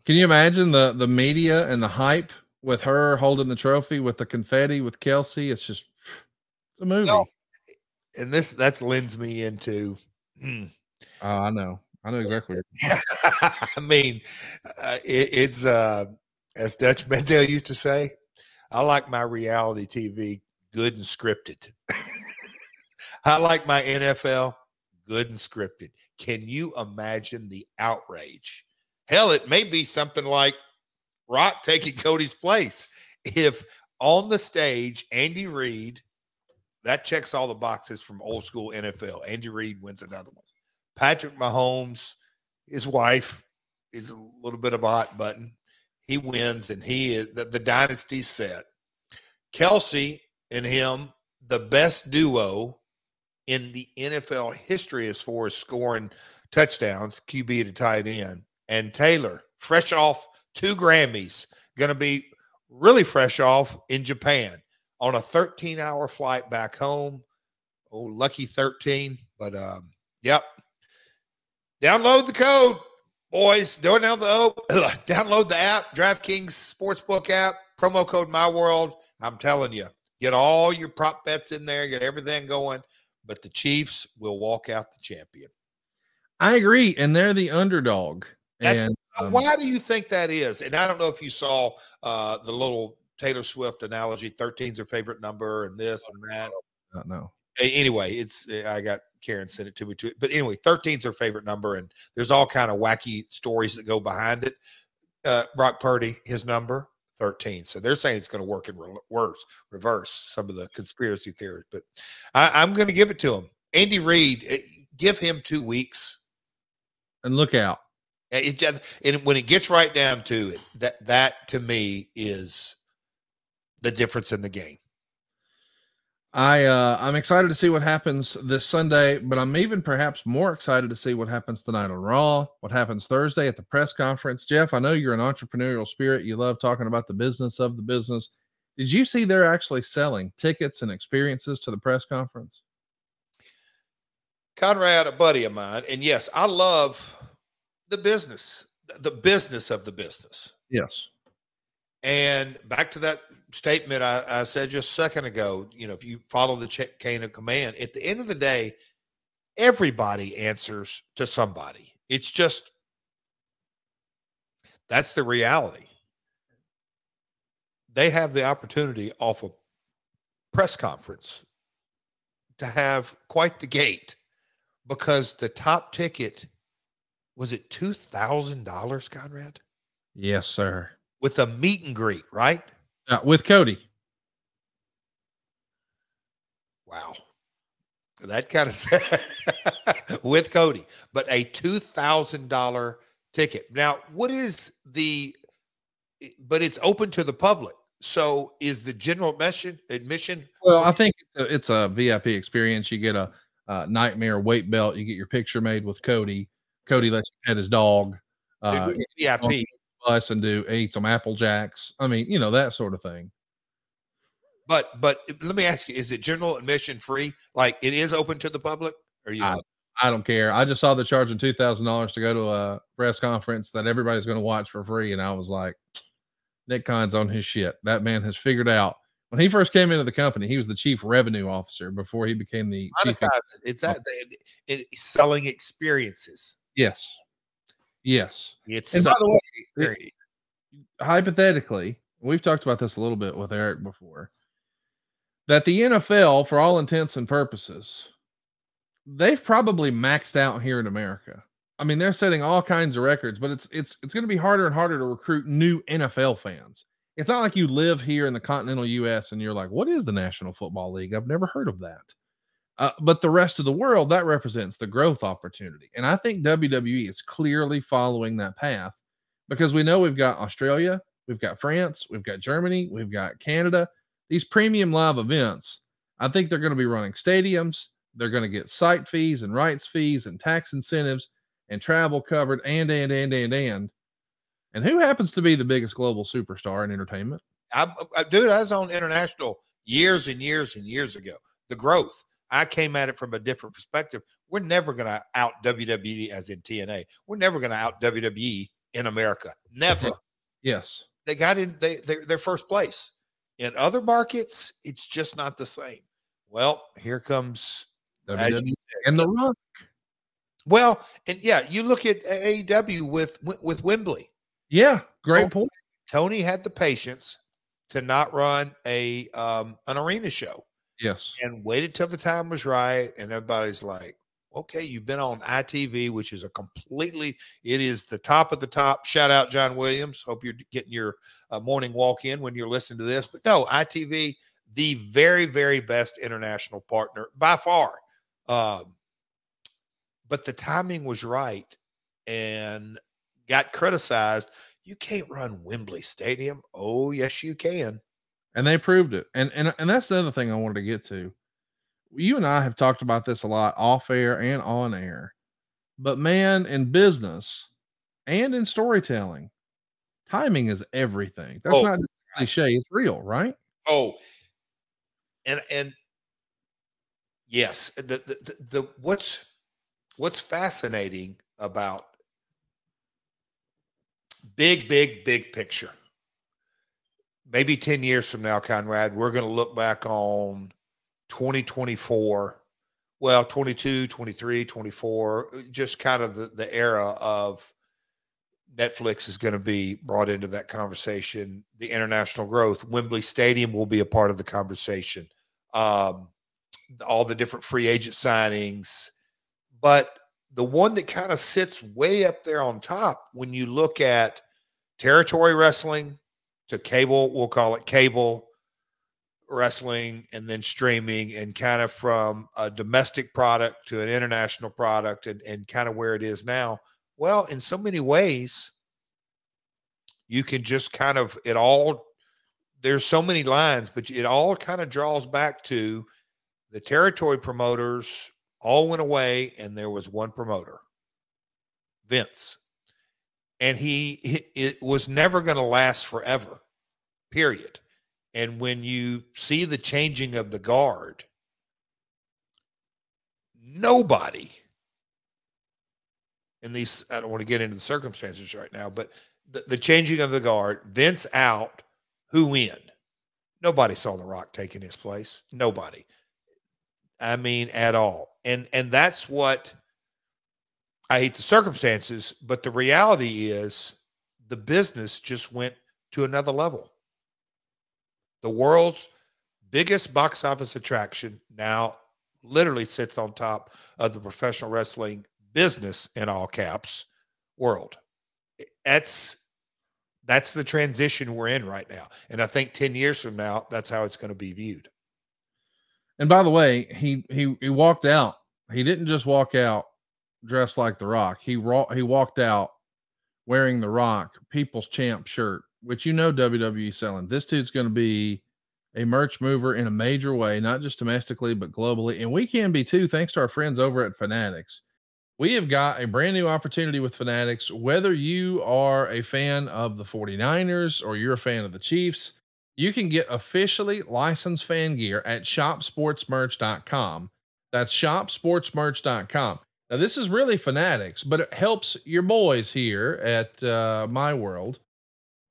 Can you imagine the the media and the hype with her holding the trophy with the confetti with Kelce? It's just it's a movie. No. and this that's lends me into hmm, Oh, I know. I know exactly. i mean uh, it, it's uh as dutch Mantell used to say i like my reality tv good and scripted. I like my nfl good and scripted. Can you imagine the outrage? Hell it may be something like rock taking cody's place. If on the stage andy reid that checks all the boxes from old school nfl andy reid wins another one Patrick Mahomes, his wife is a little bit of a hot button. He wins, and he is the, the dynasty's set. Kelce and him, the best duo in the NFL history as far as scoring touchdowns, QB to tight end. And Taylor, fresh off two Grammys, going to be really fresh off in Japan on a 13 hour flight back home. Oh, lucky 13. But um, yep, Download the code, boys. Download the oh, download the app, DraftKings Sportsbook app, promo code MyWorld. I'm telling you, get all your prop bets in there, get everything going. But the Chiefs will walk out the champion. I agree, and they're the underdog. That's and um, why do you think that is? And I don't know if you saw uh, the little Taylor Swift analogy. 13's her favorite number, and this and that. I don't know. Anyway, it's I got Karen sent it to me too. But anyway, 13's her favorite number, and there's all kind of wacky stories that go behind it. Uh, Brock Purdy, his number 13. So they're saying it's going to work in re- worse, reverse some of the conspiracy theories. But I, I'm going to give it to him. Andy Reid, eh, give him two weeks. and look out. Uh, It just, and when it gets right down to it, that that to me is the difference in the game. I uh, I'm excited to see what happens this Sunday, but I'm even perhaps more excited to see what happens tonight on Raw, what happens Thursday at the press conference. Jeff, I know you're an entrepreneurial spirit. You love talking about the business of the business. Did you see they're actually selling tickets and experiences to the press conference? Conrad, a buddy of mine, and yes, I love the business, the business of the business. Yes. And back to that statement I, I, said just a second ago, you know, if you follow the chain of command, at the end of the day, everybody answers to somebody. It's just that's the reality. They have the opportunity off a press conference to have quite the gate because the top ticket was it two thousand dollars, Conrad? Yes, sir. With a meet and greet, right? Uh, with Cody. Wow. That kind of with Cody, but a $2,000 ticket. Now, what is the, but it's open to the public. So is the general admission admission? Well, I think it's a, it's a VIP experience. You get a, a, nightmare weight belt. You get your picture made with Cody. Cody lets you pet his dog. Uh, VIP bus and do eat some apple jacks. I mean, you know that sort of thing. But but eh, let me ask you: Is it general admission free? Like it is open to the public? Or you? I, I don't care. I just saw the charging two thousand dollars to go to a press conference that everybody's going to watch for free, and I was like, Nick Khan's on his shit. That man has figured out. When he first came into the company, he was the chief revenue officer before he became the chief. It's that it, it, selling experiences. Yes. Yes. It's and by the way, it, hypothetically, we've talked about this a little bit with Eric before. That the NFL, for all intents and purposes, they've probably maxed out here in America. I mean, they're setting all kinds of records, but it's it's it's going to be harder and harder to recruit new NFL fans. It's not like you live here in the continental US and you're like, "What is the National Football League? I've never heard of that." Uh, but the rest of the world, that represents the growth opportunity. And I think WWE is clearly following that path because we know we've got Australia, we've got France, we've got Germany, we've got Canada. These premium live events, I think they're going to be running stadiums. They're going to get site fees and rights fees and tax incentives and travel covered and, and, and, and, and. And who happens to be the biggest global superstar in entertainment? I, I, dude, I was on international years and years and years ago. The growth. I came at it from a different perspective. We're never going to out WWE as in TNA. We're never going to out WWE in America. Never. Yes. They got in they they're, they're first place. In other markets, it's just not the same. Well, here comes WWE and the Rock. Well, and yeah, you look at AEW with with Wembley. Yeah, great Tony, point. Tony had the patience to not run a um, an arena show. Yes. And waited till the time was right. And everybody's like, okay, you've been on ITV, which is a completely, it is the top of the top. Shout out John Williams. Hope you're getting your uh, morning walk in when you're listening to this. But no, ITV, the very, very best international partner by far. Um, but the timing was right and got criticized. You can't run Wembley Stadium. Oh, yes, you can and they proved it. And and and that's the other thing I wanted to get to. You and I have talked about this a lot off air and on air. But man, in business and in storytelling, timing is everything. That's oh, not cliche, it's real, right? Oh. And and yes, the, the the, the what's what's fascinating about big big big picture maybe 10 years from now, Conrad, we're going to look back on 2024, well, 22, 23, 24, just kind of the, the era of Netflix is going to be brought into that conversation. The international growth, Wembley Stadium will be a part of the conversation. Um, all the different free agent signings. But the one that kind of sits way up there on top when you look at territory wrestling, to cable, we'll call it cable wrestling and then streaming and kind of from a domestic product to an international product and, and kind of where it is now. Well, in so many ways, you can just kind of it all there's so many lines, but it all kind of draws back to the territory promoters all went away, and there was one promoter, Vince, and he it was never going to last forever. Period. And when you see the changing of the guard, nobody in these, I don't want to get into the circumstances right now, but the, the changing of the guard, Vince out, who in? Nobody saw The Rock taking his place. Nobody. I mean, at all. And and that's what I hate the circumstances, but the reality is the business just went to another level. The world's biggest box office attraction now literally sits on top of the professional wrestling business in all caps world. That's that's the transition we're in right now. And I think 10 years from now, that's how it's going to be viewed. And by the way, he he he walked out. He didn't just walk out dressed like the rock. He he walked out wearing the rock people's champ shirt, which you know WWE selling. This dude's going to be a merch mover in a major way, not just domestically, but globally. And we can be too, thanks to our friends over at Fanatics. We have got a brand new opportunity with Fanatics. Whether you are a fan of the 49ers or you're a fan of the Chiefs, you can get officially licensed fan gear at shopsportsmerch.com. That's shopsportsmerch.com. Now, this is really Fanatics, but it helps your boys here at uh, My World,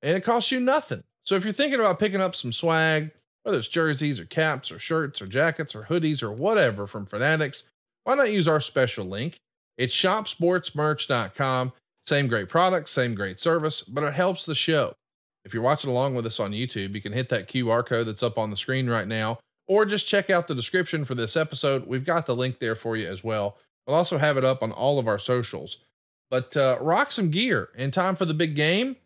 and it costs you nothing. So if you're thinking about picking up some swag, whether it's jerseys or caps or shirts or jackets or hoodies or whatever from Fanatics, why not use our special link? It's shopsportsmerch.com. Same great product, same great service, but it helps the show. If you're watching along with us on YouTube, you can hit that QR code that's up on the screen right now, or just check out the description for this episode. We've got the link there for you as well. We'll also have it up on all of our socials. But uh, rock some gear in time for the big game.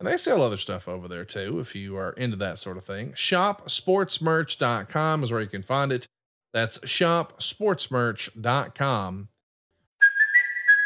And they sell other stuff over there too, if you are into that sort of thing. ShopSportsMerch.com is where you can find it. That's ShopSportsMerch.com.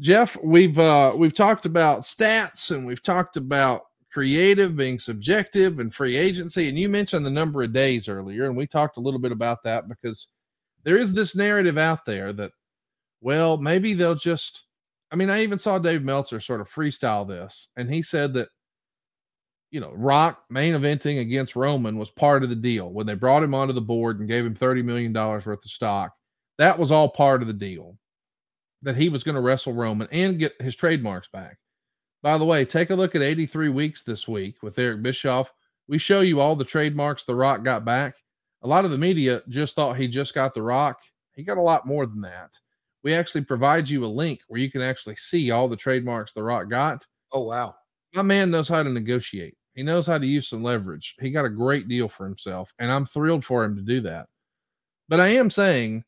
Jeff, we've uh we've talked about stats and we've talked about creative being subjective and free agency and you mentioned the number of days earlier and we talked a little bit about that because there is this narrative out there that well, maybe they'll just I mean, I even saw Dave Meltzer sort of freestyle this and he said that you know, Rock main eventing against Roman was part of the deal when they brought him onto the board and gave him 30 million dollars worth of stock. That was all part of the deal that he was going to wrestle Roman and get his trademarks back. By the way, take a look at 83 weeks this week with Eric Bischoff. We show you all the trademarks The Rock got back. A lot of the media just thought he just got The Rock. He got a lot more than that. We actually provide you a link where you can actually see all the trademarks The Rock got. Oh, wow. My man knows how to negotiate. He knows how to use some leverage. He got a great deal for himself, and I'm thrilled for him to do that. But I am saying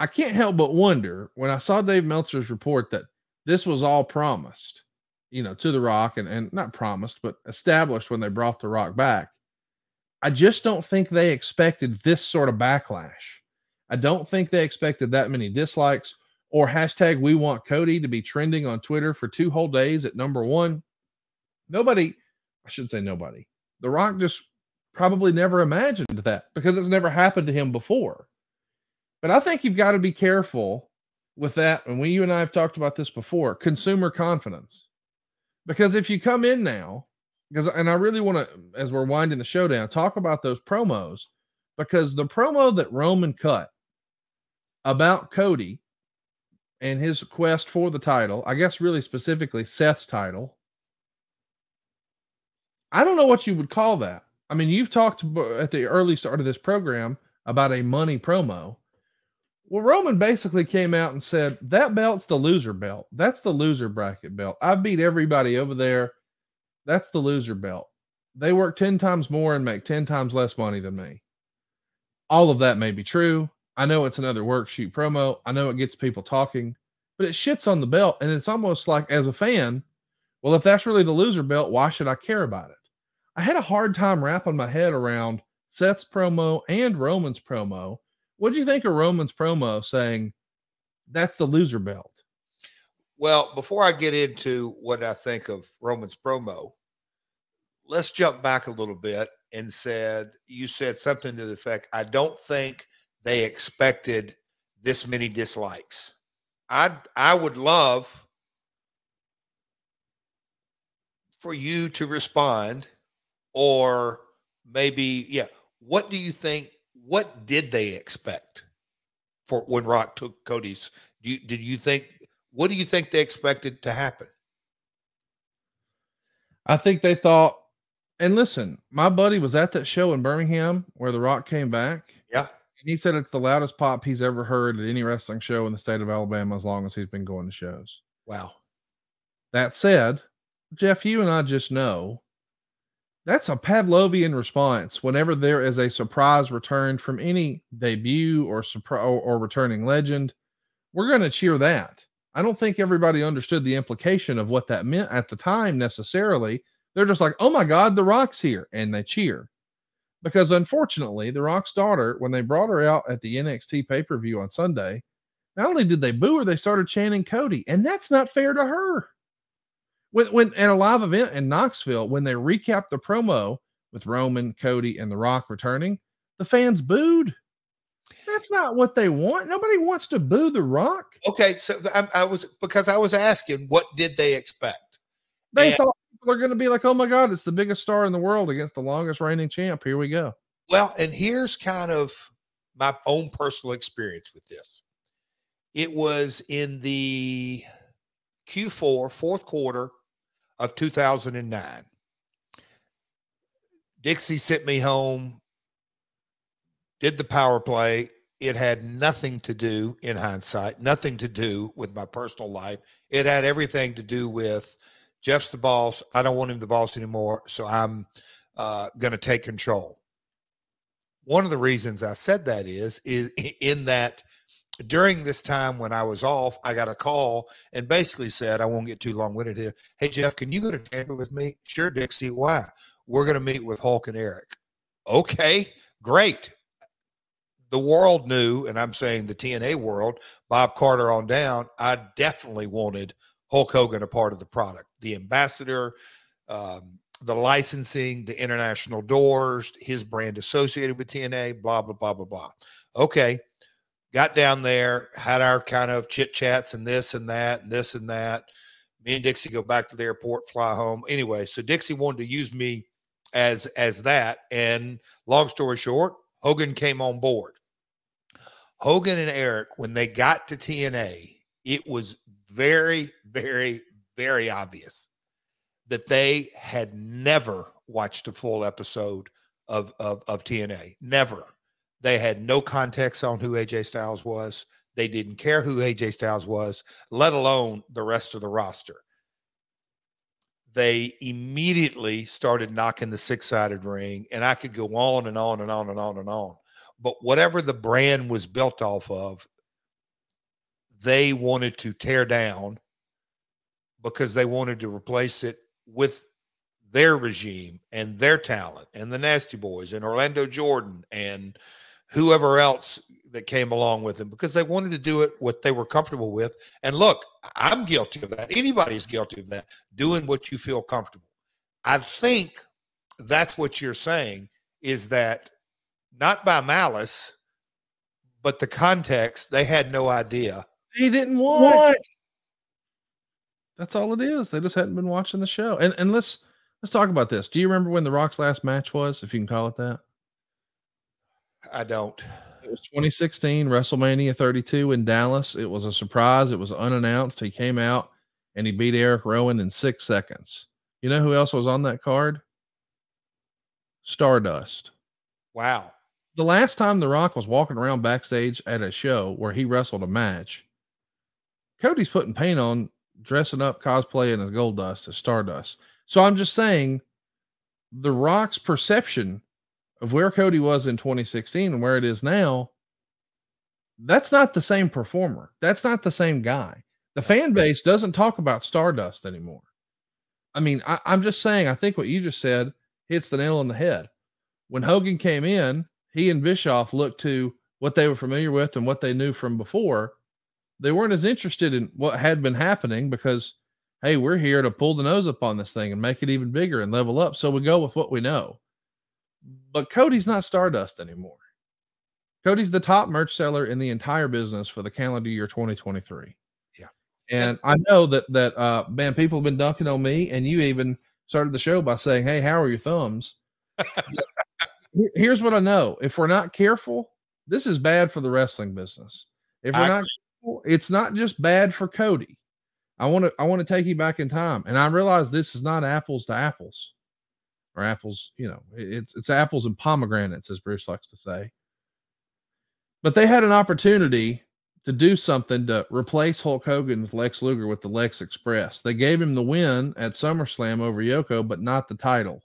I can't help but wonder when I saw Dave Meltzer's report that this was all promised, you know, to The Rock and, and not promised, but established when they brought The Rock back. I just don't think they expected this sort of backlash. I don't think they expected that many dislikes or hashtag we want Cody to be trending on Twitter for two whole days at number one. Nobody, I shouldn't say nobody. The Rock just probably never imagined that because it's never happened to him before. But I think you've got to be careful with that. And we, you and I have talked about this before consumer confidence. Because if you come in now, because, and I really want to, as we're winding the show down, talk about those promos. because the promo that Roman cut about Cody and his quest for the title, I guess really specifically Seth's title. I don't know what you would call that. I mean, you've talked at the early start of this program about a money promo. Well, Roman basically came out and said, That belt's the loser belt. That's the loser bracket belt. I beat everybody over there. That's the loser belt. They work 10 times more and make 10 times less money than me. All of that may be true. I know it's another work shoot promo. I know it gets people talking, but it shits on the belt. And it's almost like, as a fan, well, if that's really the loser belt, why should I care about it? I had a hard time wrapping my head around Seth's promo and Roman's promo. What do you think of Roman's promo saying that's the loser belt? Well, before I get into what I think of Roman's promo, let's jump back a little bit and said you said something to the effect I don't think they expected this many dislikes. I I would love for you to respond or maybe yeah, what do you think what did they expect for when Rock took Cody's do you, did you think what do you think they expected to happen? I think they thought and listen, my buddy was at that show in Birmingham where The Rock came back. Yeah. And he said it's the loudest pop he's ever heard at any wrestling show in the state of Alabama as long as he's been going to shows. Wow. That said, Jeff, you and I just know that's a Pavlovian response whenever there is a surprise return from any debut or surprise or, or returning legend. We're going to cheer that. I don't think everybody understood the implication of what that meant at the time necessarily they're just like, oh my God, The Rock's here. And they cheer. Because unfortunately, The Rock's daughter, when they brought her out at the NXT pay per view on Sunday, not only did they boo her, they started chanting Cody. And that's not fair to her. When, when at a live event in Knoxville, when they recapped the promo with Roman, Cody, and The Rock returning, the fans booed. That's not what they want. Nobody wants to boo The Rock. Okay, so I, I was because I was asking, what did they expect? They and, thought people are going to be like, oh my God, it's the biggest star in the world against the longest reigning champ. Here we go. Well, and here's kind of my own personal experience with this. It was in the Q4, fourth quarter of 2009. Dixie sent me home, did the power play. It had nothing to do, in hindsight, nothing to do with my personal life. It had everything to do with Jeff's the boss. I don't want him the boss anymore. So I'm uh, going to take control. One of the reasons I said that is, is in that during this time when I was off, I got a call and basically said, I won't get too long winded here. Hey, Jeff, can you go to Tampa with me? Sure, Dixie. Why? We're going to meet with Hulk and Eric. Okay, great. The world knew, and I'm saying the TNA world, Bob Carter on down, I definitely wanted Hulk Hogan a part of the product. The ambassador, um, the licensing, the international doors, his brand associated with TNA, blah, blah, blah, blah, blah. Okay. Got down there, had our kind of chit chats and this and that and this and that. Me and Dixie go back to the airport, fly home. Anyway, so Dixie wanted to use me as as that. And long story short, Hogan came on board. Hogan and Eric, when they got to TNA, it was very, very, very obvious that they had never watched a full episode of, of, of TNA. Never. They had no context on who AJ Styles was. They didn't care who AJ Styles was, let alone the rest of the roster. They immediately started knocking the six sided ring, and I could go on and on and on and on and on. But whatever the brand was built off of, they wanted to tear down because they wanted to replace it with their regime and their talent and the Nasty Boys and Orlando Jordan and whoever else that came along with them because they wanted to do it what they were comfortable with. And look, I'm guilty of that. Anybody's guilty of that, doing what you feel comfortable. I think that's what you're saying is that not by malice, but the context, they had no idea they didn't watch. What? That's all it is. They just hadn't been watching the show. And and let's let's talk about this. Do you remember when the Rock's last match was, if you can call it that? I don't. It was 2016 WrestleMania 32 in Dallas. It was a surprise. It was unannounced. He came out and he beat Eric Rowan in six seconds. You know who else was on that card? Stardust. Wow. The last time The Rock was walking around backstage at a show where he wrestled a match, Cody's putting paint on, dressing up, cosplaying as Goldust, as Stardust. So I'm just saying, The Rock's perception of where Cody was in 2016 and where it is now, that's not the same performer. That's not the same guy. The fan base doesn't talk about Stardust anymore. I mean, I, I'm just saying, I think what you just said hits the nail on the head. When Hogan came in, he and Bischoff looked to what they were familiar with and what they knew from before. They weren't as interested in what had been happening because, hey, we're here to pull the nose up on this thing and make it even bigger and level up. So we go with what we know. But Cody's not Stardust anymore. Cody's the top merch seller in the entire business for the calendar year 2023. Yeah. And I know that that uh man, people have been dunking on me, and you even started the show by saying, Hey, how are your thumbs? Here's what I know. If we're not careful, this is bad for the wrestling business. If we're I not careful, it's not just bad for Cody. I want to I want to take you back in time. And I realize this is not apples to apples or apples, you know, it's it's apples and pomegranates, as Bruce likes to say. But they had an opportunity to do something to replace Hulk Hogan with Lex Luger with the Lex Express. They gave him the win at SummerSlam over Yoko, but not the title.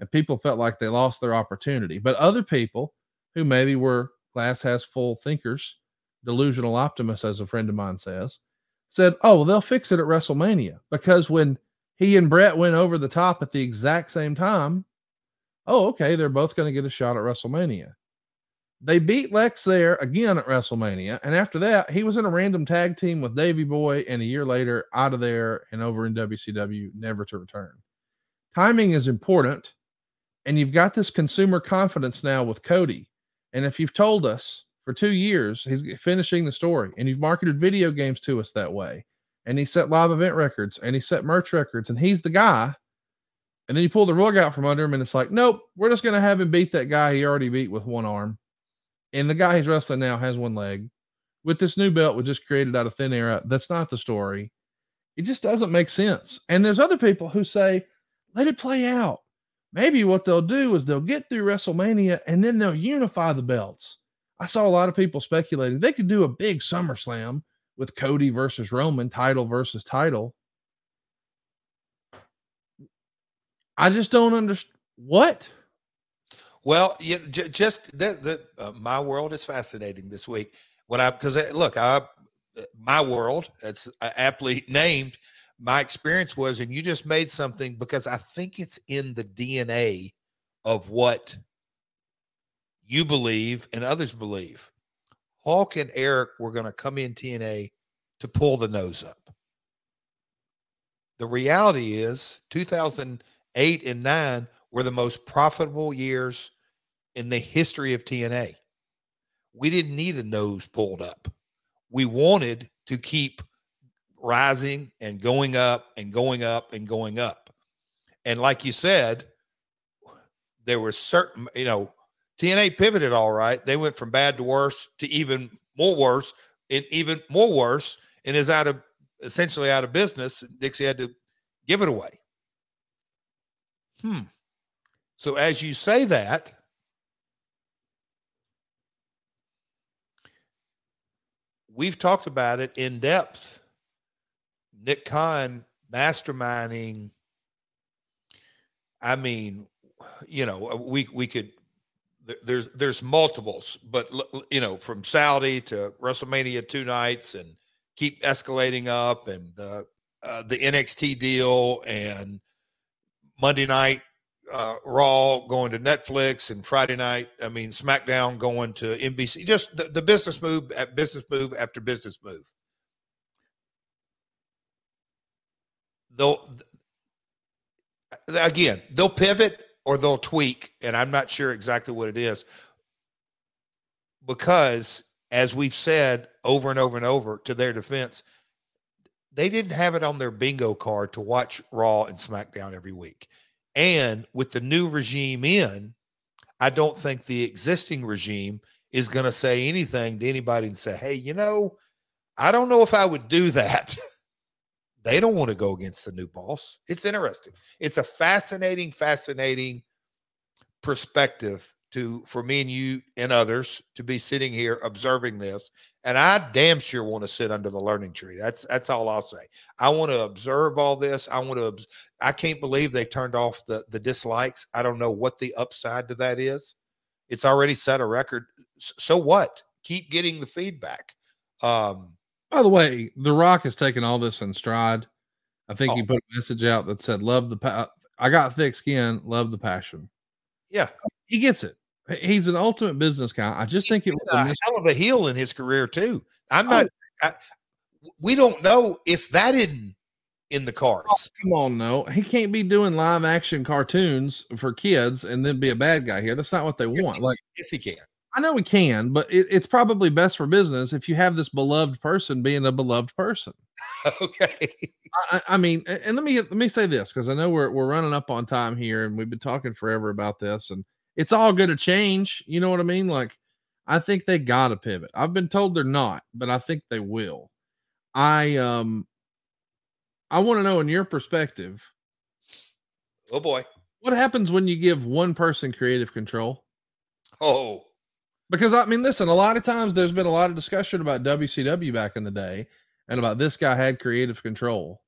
And people felt like they lost their opportunity. But other people who maybe were glass has full thinkers, delusional optimists, as a friend of mine says, said, Oh, well, they'll fix it at WrestleMania. Because when he and Bret went over the top at the exact same time, oh, okay, they're both going to get a shot at WrestleMania. They beat Lex there again at WrestleMania. And after that, he was in a random tag team with Davey Boy, and a year later, out of there and over in WCW, never to return. Timing is important. And you've got this consumer confidence now with Cody. And if you've told us for two years he's finishing the story, and you've marketed video games to us that way, and he set live event records and he set merch records, and he's the guy. And then you pull the rug out from under him, and it's like, nope, we're just going to have him beat that guy he already beat with one arm. And the guy he's wrestling now has one leg. With this new belt, we just created out of thin air. Uh, that's not the story. It just doesn't make sense. And there's other people who say, let it play out. Maybe what they'll do is they'll get through WrestleMania and then they'll unify the belts. I saw a lot of people speculating they could do a big SummerSlam with Cody versus Roman, title versus title. I just don't understand what. Well, j- just the, the uh, my world is fascinating this week. What I because uh, look, I uh, my world that's uh, aptly named. My experience was, and you just made something because I think it's in the DNA of what you believe and others believe. Hulk and Eric were going to come in TNA to pull the nose up. The reality is 2008 and 9 were the most profitable years in the history of TNA. We didn't need a nose pulled up. We wanted to keep rising and going up and going up and going up. And like you said, there were certain, you know, TNA pivoted all right. They went from bad to worse to even more worse and even more worse and is out of essentially out of business. Dixie had to give it away. Hmm. So as you say that, we've talked about it in depth. Nick Khan masterminding. I mean, you know, we we could there's there's multiples, but you know, from Saudi to WrestleMania two nights and keep escalating up, and uh, uh, the NXT deal and Monday night uh, Raw going to Netflix and Friday night, I mean SmackDown going to NBC. Just the, the business move, at business move after business move. They'll again, they'll pivot or they'll tweak, and I'm not sure exactly what it is. Because as we've said over and over and over to their defense, they didn't have it on their bingo card to watch Raw and SmackDown every week. And with the new regime in, I don't think the existing regime is going to say anything to anybody and say, hey, you know, I don't know if I would do that. they don't want to go against the new boss. It's interesting. It's a fascinating, fascinating perspective to for me and you and others to be sitting here observing this and i damn sure want to sit under the learning tree. That's that's all i'll say. I want to observe all this. I want to i can't believe they turned off the the dislikes. I don't know what the upside to that is. It's already set a record. So what? Keep getting the feedback. Um by the way the rock has taken all this in stride i think Oh. he put a message out that said love the pa- i got thick skin love the passion yeah he gets it he's an ultimate business guy i just think it was a hell of a heel in his career too. I'm oh. not. I, we don't know if that isn't in the oh, cards. Come on, no, he can't be doing live action cartoons for kids and then be a bad guy here. That's not what they want. Like, yes, he can. I know we can, but it, it's probably best for business if you have this beloved person being a beloved person. okay. I, I- mean, and let me let me say this because I know we're we're running up on time here, and we've been talking forever about this, and it's all going to change. You know what I mean? Like, I think they got to pivot. I've been told they're not, but I think they will. I um, I want to know in your perspective, Oh boy. what happens when you give one person creative control? Oh. Because I mean, listen, a lot of times there's been a lot of discussion about WCW back in the day and about this guy had creative control.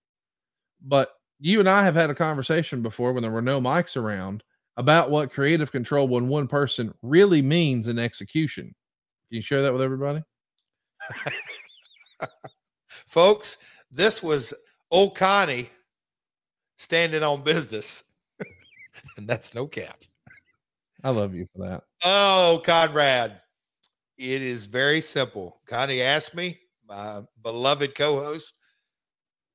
But you and I have had a conversation before when there were no mics around about what creative control when one person really means in execution. Can you share that with everybody? Folks, this was old Connie standing on business. and that's no cap. I love you for that. Oh, Conrad. It is very simple. Connie asked me, my beloved co host,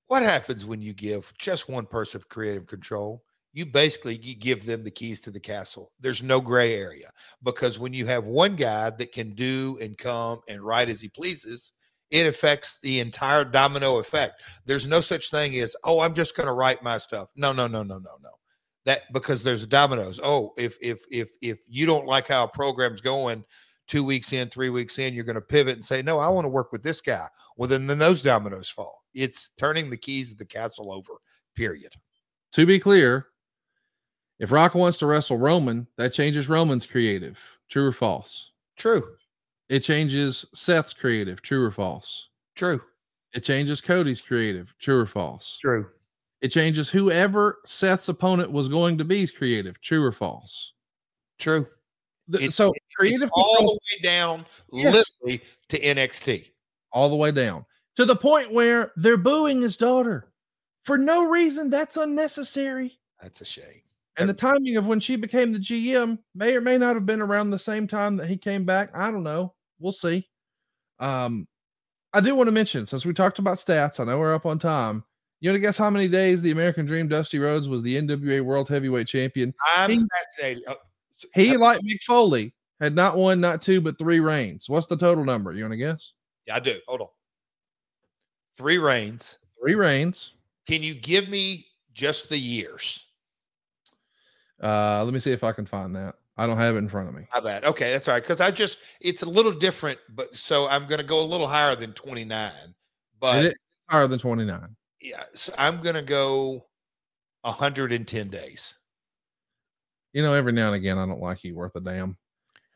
what happens when you give just one person creative control? You basically you give them the keys to the castle. There's no gray area because when you have one guy that can do and come and write as he pleases, it affects the entire domino effect. There's no such thing as, oh, I'm just going to write my stuff. No, no, no, no, no, no that because there's dominoes. Oh, if if if if you don't like how a program's going, two weeks in, three weeks in, you're going to pivot and say, no, I want to work with this guy. Well, then then those dominoes fall. It's turning the keys of the castle over. Period. To be clear, if Rock wants to wrestle Roman, that changes Roman's creative. True or false? True. It changes Seth's creative. True or false? True. It changes Cody's creative. True or false? True. It changes whoever Seth's opponent was going to be's creative. True or false? True. The- so creative all control- the way down, Yes. literally to NXT. all the way down to the point where they're booing his daughter for no reason. That's unnecessary. That's a shame. And the timing of when she became the GM may or may not have been around the same time that he came back. I don't know. We'll see. Um, I do want to mention since we talked about stats, I know we're up on time. You want to guess how many days the American Dream Dusty Rhodes was the NWA World Heavyweight Champion? I'm He- fascinated. Uh, He, like Mick Foley, had not one, not two, but three reigns. What's the total number? You want to guess? yeah, I do. Hold on. Three reigns. Three reigns. Can you give me just the years? Uh, let me see if I can find that. I don't have it in front of me. How bad? Okay, that's all right. Because I just it's a little different, but so I'm gonna go a little higher than 29. But higher than 29. Yeah, so I'm gonna go 110 days. You know, every now and again, I don't like you worth a damn.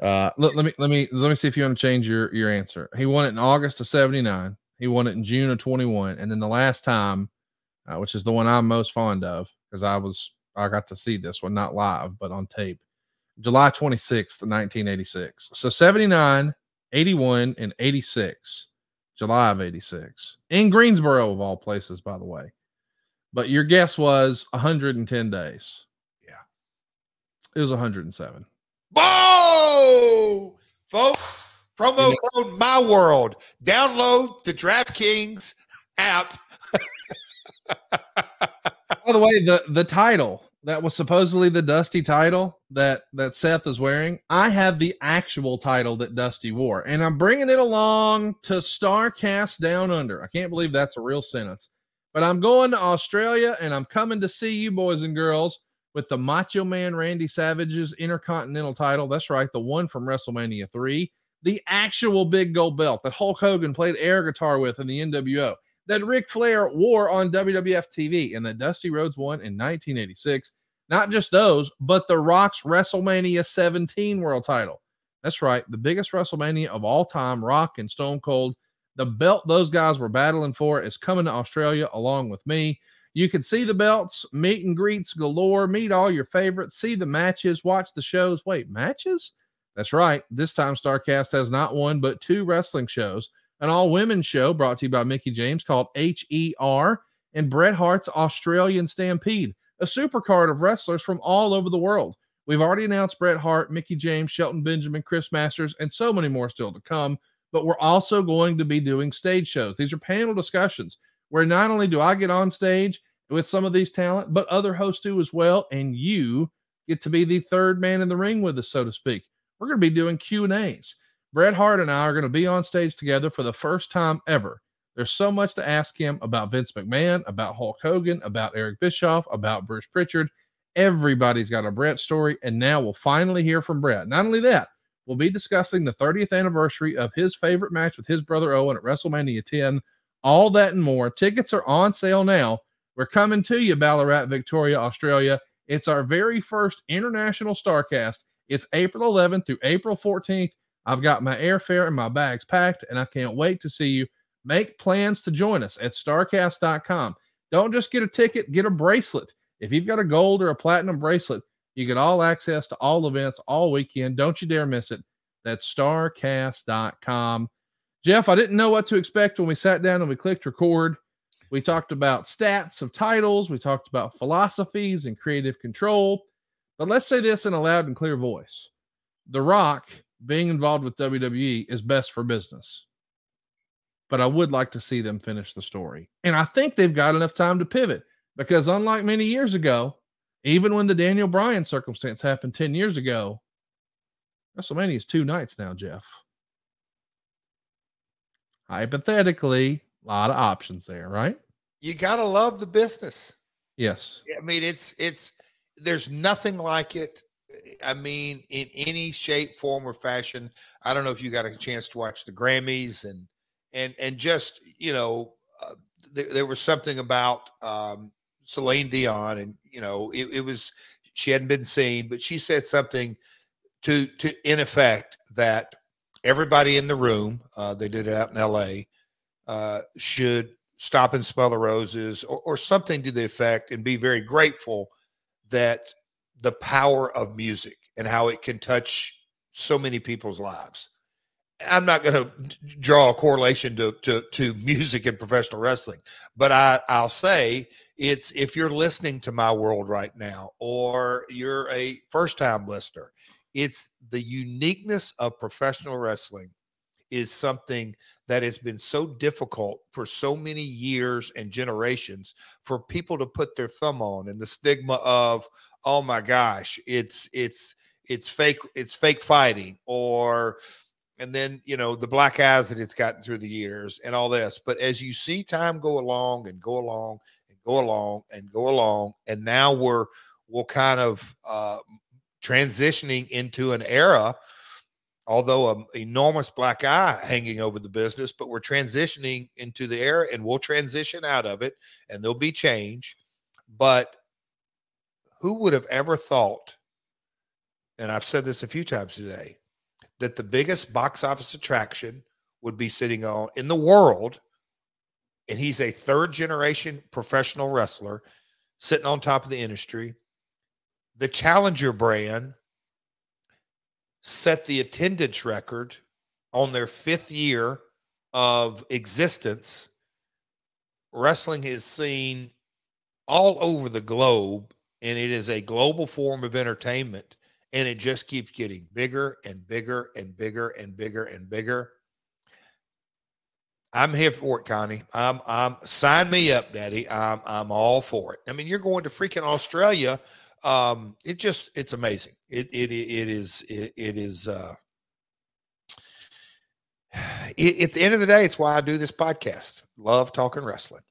Uh, let, let me let me let me see if you want to change your your answer. He won it in August of '79. He won it in June of 21, and then the last time, uh, which is the one I'm most fond of, because I was I got to see this one not live but on tape, July 26th, 1986. So 79, 81, and 86, July of 86 in Greensboro of all places, by the way. But your guess was 110 days. Yeah. It was 107. Whoa, folks! Promo code My World. Download the DraftKings app. By the way, the the title that was supposedly the Dusty title that that Seth is wearing, I have the actual title that Dusty wore, and I'm bringing it along to Starcast Down Under. I can't believe that's a real sentence, but I'm going to Australia and I'm coming to see you, boys and girls, with the Macho Man Randy Savage's Intercontinental title. That's right, the one from WrestleMania 3, the actual big gold belt that Hulk Hogan played air guitar with in the NWO, that Ric Flair wore on WWF TV, and that Dusty Rhodes won in 1986. Not just those, but The Rock's WrestleMania 17 world title. That's right, the biggest WrestleMania of all time, Rock and Stone Cold. The belt those guys were battling for is coming to Australia along with me. You can see the belts, meet and greets galore, meet all your favorites, see the matches, watch the shows. Wait, matches? That's right. This time, StarCast has not one, but two wrestling shows an all women show brought to you by Mickie James called HER and Bret Hart's Australian Stampede, a supercard of wrestlers from all over the world. We've already announced Bret Hart, Mickie James, Shelton Benjamin, Chris Masters, and so many more still to come. But we're also going to be doing stage shows. These are panel discussions where not only do I get on stage with some of these talent, but other hosts do as well. And you get to be the third man in the ring with us, so to speak. We're going to be doing Q and A's. Bret Hart and I are going to be on stage together for the first time ever. There's so much to ask him about Vince McMahon, about Hulk Hogan, about Eric Bischoff, about Bruce Pritchard. Everybody's got a Bret story, and now we'll finally hear from Bret. Not only that, we'll be discussing the 30th anniversary of his favorite match with his brother Owen at WrestleMania 10. All that and more. Tickets are on sale now. We're coming to you, Ballarat, Victoria, Australia. It's our very first international StarCast. It's April 11th through April 14th. I've got my airfare and my bags packed, and I can't wait to see you. Make plans to join us at starcast.com. Don't just get a ticket, get a bracelet. If you've got a gold or a platinum bracelet, you get all access to all events all weekend. Don't you dare miss it. That's starcast.com. Jeff, I didn't know what to expect when we sat down and we clicked record. We talked about stats of titles, we talked about philosophies and creative control. But let's say this in a loud and clear voice The Rock being involved with WWE is best for business. But I would like to see them finish the story. And I think they've got enough time to pivot because, unlike many years ago, even when the Daniel Bryan circumstance happened 10 years ago, WrestleMania is two nights now, Jeff. Hypothetically, a lot of options there, right? You gotta love the business. Yes. I mean, it's it's there's nothing like it. I mean, in any shape, form, or fashion. I don't know if you got a chance to watch the Grammys and and and just you know, uh, there, there was something about um, Celine Dion, and you know, it, it was she hadn't been seen, but she said something to to in effect that everybody in the room, uh, they did it out in L.A., uh, should stop and smell the roses or, or something to the effect, and be very grateful that the power of music and how it can touch so many people's lives. I'm not going to draw a correlation to, to, to music and professional wrestling, but I, I'll say it's if you're listening to my world right now, or you're a first time listener, it's the uniqueness of professional wrestling is something that has been so difficult for so many years and generations for people to put their thumb on and the stigma of oh my gosh it's it's it's fake it's fake fighting or and then you know the black eyes that it's gotten through the years and all this. But as you see time go along and go along and go along and go along and now we're we're kind of uh transitioning into an era although an enormous black eye hanging over the business, but we're transitioning into the era and we'll transition out of it and there'll be change. But who would have ever thought, and I've said this a few times today, that the biggest box office attraction would be sitting on in the world, and he's a third generation professional wrestler sitting on top of the industry. The Challenger brand set the attendance record on their fifth year of existence. Wrestling is seen all over the globe, and it is a global form of entertainment. And it just keeps getting bigger and bigger and bigger and bigger and bigger. I'm here for it, Connie. I'm I'm sign me up, Daddy. I'm I'm all for it. I mean, you're going to freaking Australia um, it just it's amazing. It it it is it, it is. Uh, it, at the end of the day, it's why I do this podcast. Love talking wrestling.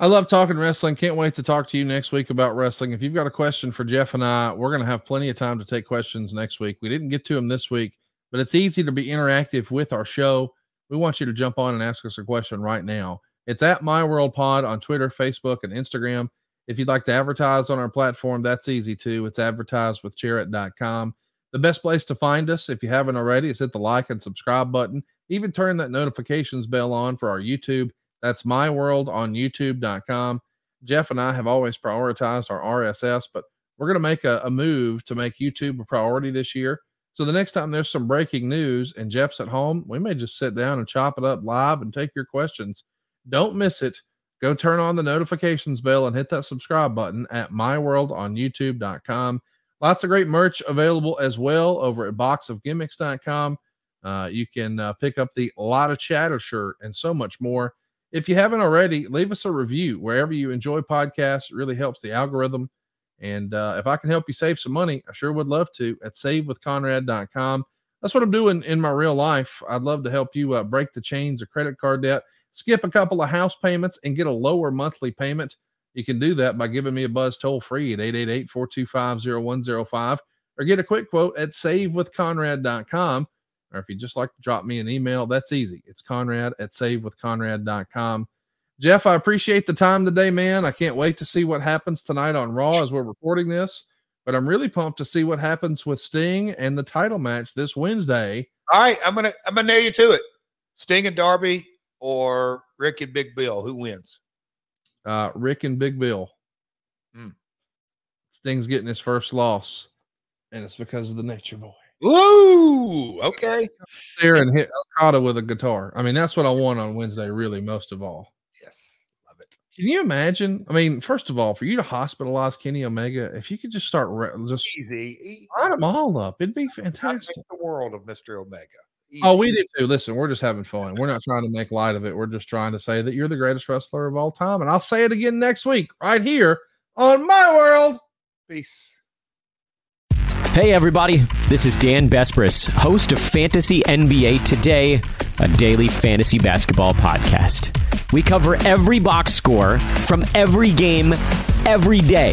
I love talking wrestling. Can't wait to talk to you next week about wrestling. If you've got a question for Jeff and I, we're going to have plenty of time to take questions next week. We didn't get to them this week, but it's easy to be interactive with our show. We want you to jump on and ask us a question right now. It's at My World Pod on Twitter, Facebook, and Instagram. If you'd like to advertise on our platform, that's easy too. It's advertisewithjarrett.com. The best place to find us, if you haven't already, is hit the like and subscribe button. Even turn that notifications bell on for our YouTube. That's my world on youtube.com. Jeff and I have always prioritized our RSS, but we're going to make a, a move to make YouTube a priority this year. So the next time there's some breaking news and Jeff's at home, we may just sit down and chop it up live and take your questions. Don't miss it. Go turn on the notifications bell and hit that subscribe button at myworldonyoutube.com. Lots of great merch available as well over at boxofgimmicks.com. Uh, you can uh, pick up the Lot of Chatter shirt and so much more. If you haven't already, leave us a review wherever you enjoy podcasts. It really helps the algorithm. And uh, if I can help you save some money, I sure would love to at savewithconrad.com. That's what I'm doing in my real life. I'd love to help you uh, break the chains of credit card debt, skip a couple of house payments, and get a lower monthly payment. You can do that by giving me a buzz toll free at 888 425 0105 or get a quick quote at savewithconrad.com. Or if you'd just like to drop me an email, that's easy. It's conrad at savewithconrad.com. Jeff, I appreciate the time today, man. I can't wait to see what happens tonight on Raw as we're recording this, but I'm really pumped to see what happens with Sting and the title match this Wednesday. All right, I'm gonna I'm gonna nail you to it. Sting and Darby or Rick and Big Bill. Who wins? Uh, Rick and Big Bill. Hmm. Sting's getting his first loss, and it's because of the Nature Boy. Ooh, okay. There and hit Okada with a guitar. I mean, that's what I want on Wednesday, really, most of all. Yes, love it. Can you imagine? I mean, first of all, for you to hospitalize Kenny Omega, if you could just start re- just Easy. line them all up, it'd be fantastic. the world of Mr. Omega. Easy. Oh, we do too. Listen, we're just having fun. We're not trying to make light of it. We're just trying to say that you're the greatest wrestler of all time. And I'll say it again next week, right here on my world. Peace. Hey, everybody. This is Dan Besbris, host of Fantasy NBA Today, a daily fantasy basketball podcast. We cover every box score from every game, every day.